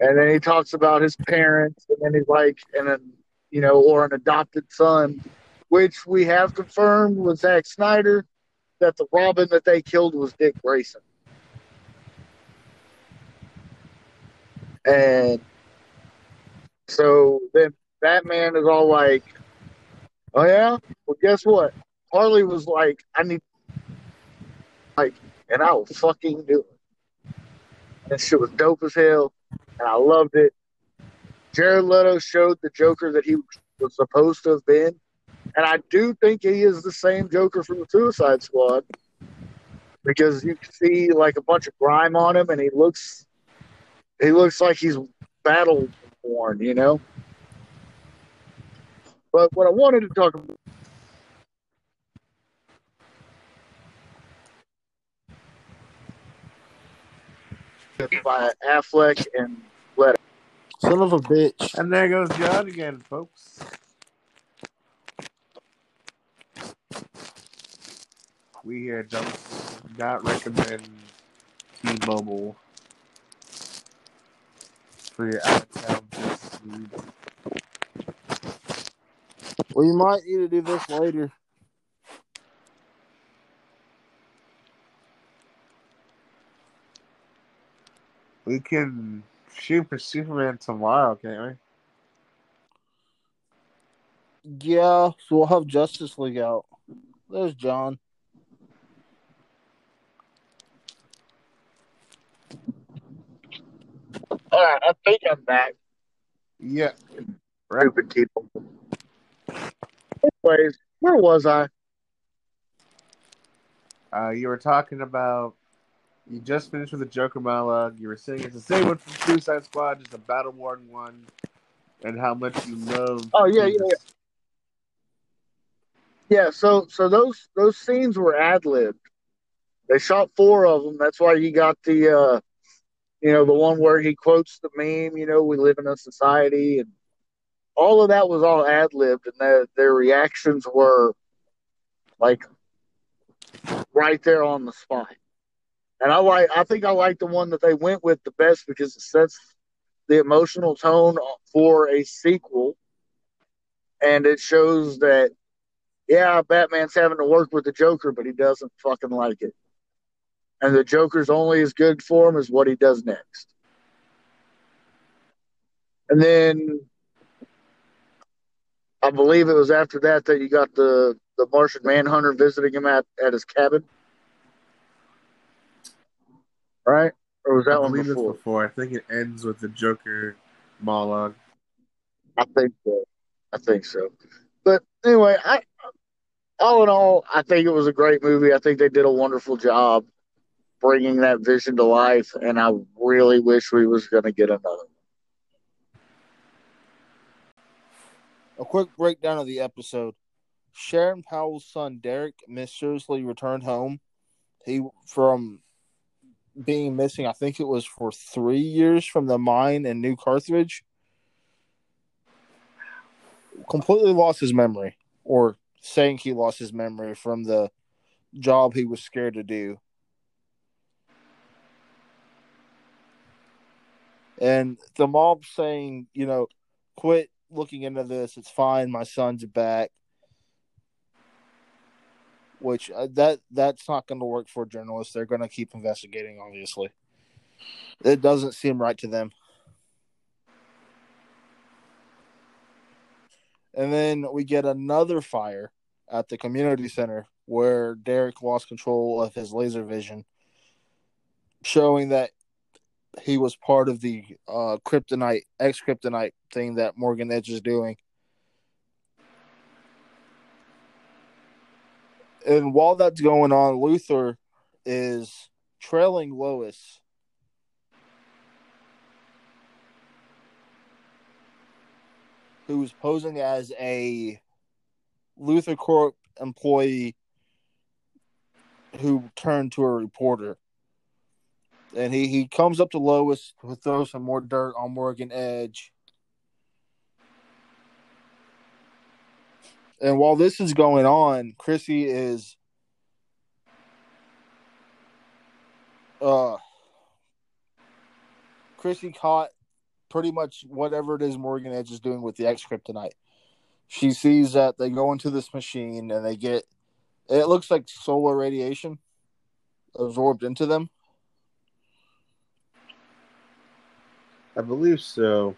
And then he talks about his parents, and then he's like, and then you know, or an adopted son, which we have confirmed with Zack Snyder that the Robin that they killed was Dick Grayson. And so then Batman is all like, Oh yeah? Well guess what? Harley was like, I need like and I was fucking doing. it. That shit was dope as hell and I loved it. Jared Leto showed the Joker that he was supposed to have been. And I do think he is the same Joker from the Suicide Squad because you can see like a bunch of grime on him, and he looks he looks like he's battle worn, you know. But what I wanted to talk about. By Affleck and Leto. Son of a bitch. And there goes John again, folks. We here don't not recommend T-Mobile for your out of town business needs. We might need to do this later. We can shoot for Superman tomorrow, can't we? Yeah, so we'll have Justice League out. There's John. All right, I think I'm back. we? Yeah. Stupid people. Anyways, where was I? Uh, you were talking about you just finished with the Joker monologue. You were saying it's the same one from Suicide Squad, just a battle worn one, and how much you love. Oh, yeah, yeah, yeah. Yeah, so so those those scenes were ad libbed. They shot four of them. That's why you got the uh, you know the one where he quotes the meme. You know, we live in a society, and all of that was all ad libbed, and their their reactions were like right there on the spot. And I like I think I like the one that they went with the best because it sets the emotional tone for a sequel, and it shows that yeah, Batman's having to work with the Joker, but he doesn't fucking like it. And the Joker's only as good for him as what he does next. And then I believe it was after that that you got the, the Martian Manhunter visiting him at, at his cabin. Right? Or was that I one believe it's before? before. I think it ends with the Joker monologue. I think so. I think so. But anyway, I all in all, I think it was a great movie. I think they did a wonderful job bringing that vision to life, and I really wish we was going to get another. One. A quick breakdown of the episode. Sharon Powell's son Derek mysteriously returned home. He from being missing, I think it was for three years from the mine in New Carthage. Completely lost his memory, or saying he lost his memory from the job he was scared to do. And the mob saying, you know, quit looking into this. It's fine. My son's back. Which uh, that that's not going to work for journalists. They're going to keep investigating. Obviously, it doesn't seem right to them. And then we get another fire at the community center where Derek lost control of his laser vision, showing that he was part of the uh, kryptonite, X kryptonite thing that Morgan Edge is doing. And while that's going on, Luthor is trailing Lois. Who's posing as a LuthorCorp employee who turned to a reporter. And he, he comes up to Lois to throw some more dirt on Morgan Edge. And while this is going on, Chrissy is uh Chrissy caught pretty much whatever it is Morgan Edge is doing with the X Kryptonite. She sees that they go into this machine and they get it looks like solar radiation absorbed into them. I believe so.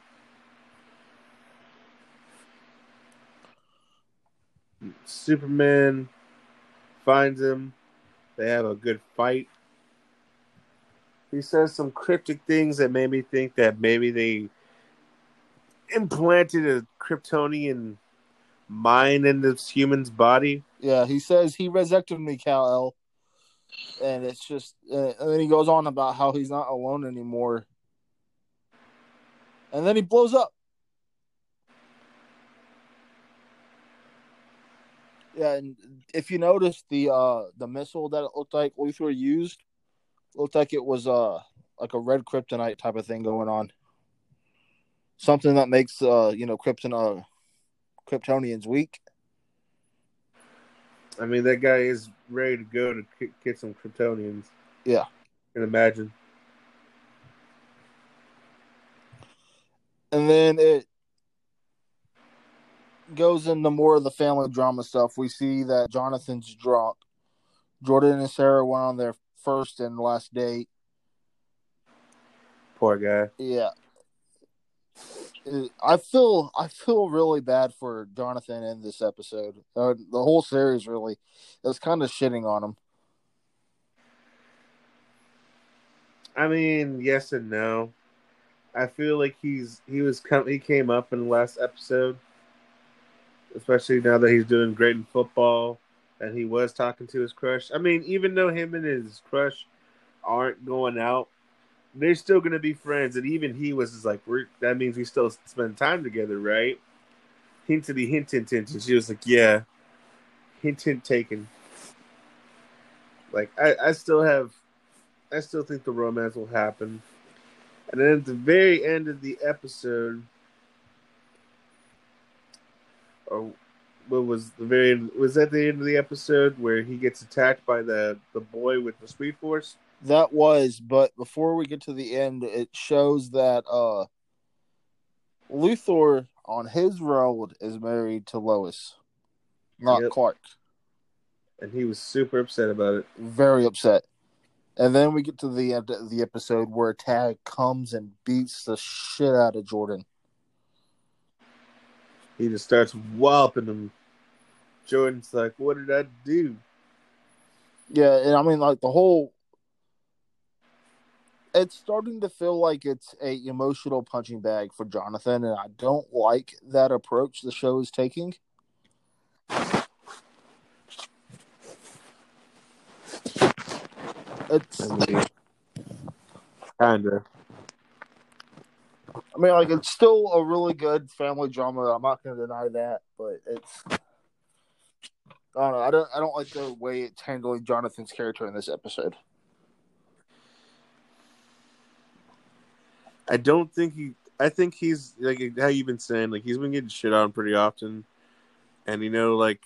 Superman finds him. They have a good fight. He says some cryptic things that made me think that maybe they implanted a Kryptonian mind in this human's body. Yeah, he says he resurrected me, Kal and it's just, uh, and then he goes on about how he's not alone anymore, and then he blows up. And if you notice the uh the missile that it looked like Luthor used, looked like it was uh like a red kryptonite type of thing going on. Something that makes uh you know Krypton uh Kryptonians weak. I mean, that guy is ready to go to get some Kryptonians. Yeah. can imagine. and then it goes into more of the family drama stuff. We see that Jonathan's drunk. Jordan and Sarah went on their first and last date. Poor guy. Yeah. I feel I feel really bad for Jonathan in this episode. Uh, the whole series really is kind of shitting on him. I mean, yes and no. I feel like he's he was come he came up in the last episode, especially now that he's doing great in football, and he was talking to his crush. I mean, even though him and his crush aren't going out, they're still gonna be friends. And even he was just like, "We're that means we still spend time together, right?" Hintity hint hint hint. And she was like, "Yeah, hint hint taken." Like I, I still have, I still think the romance will happen. And then at the very end of the episode, or what was the very was that the end of the episode where he gets attacked by the the boy with the speed force? That was, but before we get to the end, it shows that uh Luthor on his road is married to Lois, not Yep. Clark. And he was super upset about it. Very upset. And then we get to the end of the episode where Tag comes and beats the shit out of Jordan. He just starts whopping him. Jordan's like, "What did I do?" Yeah, and I mean like the whole it's starting to feel like it's a emotional punching bag for Jonathan and I don't like that approach the show is taking. It's kinda. I mean like it's still a really good family drama. I'm not going to deny that, but it's I don't know. I don't I don't like the way it's handling Jonathan's character in this episode. I don't think he. I think he's like how you've been saying. Like he's been getting shit on pretty often, and you know, like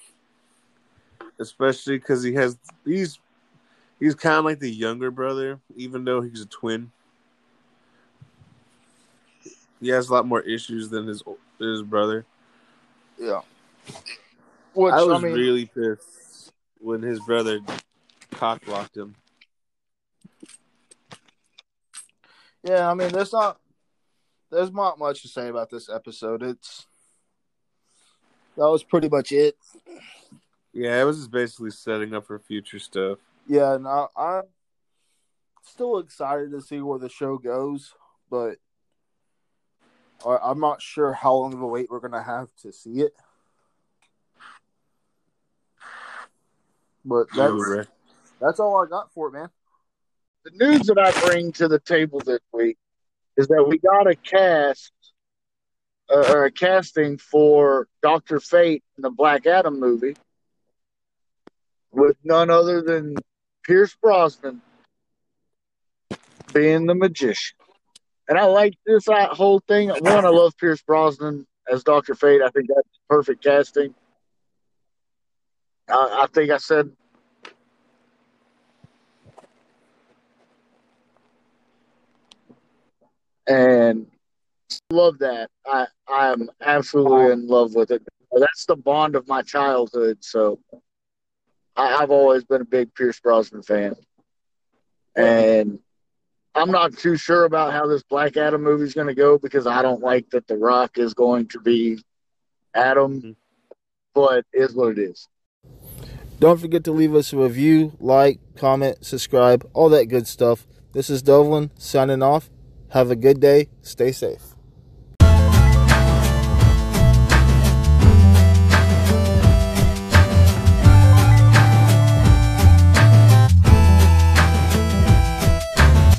especially because he has he's he's kind of like the younger brother, even though he's a twin. He has a lot more issues than his his brother. Yeah. Which I I, was mean, really pissed when his brother cock blocked him. Yeah, I mean, there's not there's not much to say about this episode. It's that was pretty much it. Yeah, it was just basically setting up for future stuff. Yeah, and I, I'm still excited to see where the show goes, but I, I'm not sure how long of a wait we're gonna have to see it. But that's Right. that's all I got for it, man. the news that I bring to the table this week is that we got a cast uh, or a casting for Doctor Fate in the Black Adam movie with none other than Pierce Brosnan being the magician. And I like this uh, whole thing. One, I love Pierce Brosnan as Doctor Fate. I think that's perfect casting. I, I think I said and love that. I I am absolutely in love with it. That's the bond of my childhood. So I, I've always been a big Pierce Brosnan fan, and I'm not too sure about how this Black Adam movie is going to go because I don't like that The Rock is going to be Adam, mm-hmm. but is what it is. Don't forget to leave us a review, like, comment, subscribe, all that good stuff. This is Devlin signing off. Have a good day. Stay safe.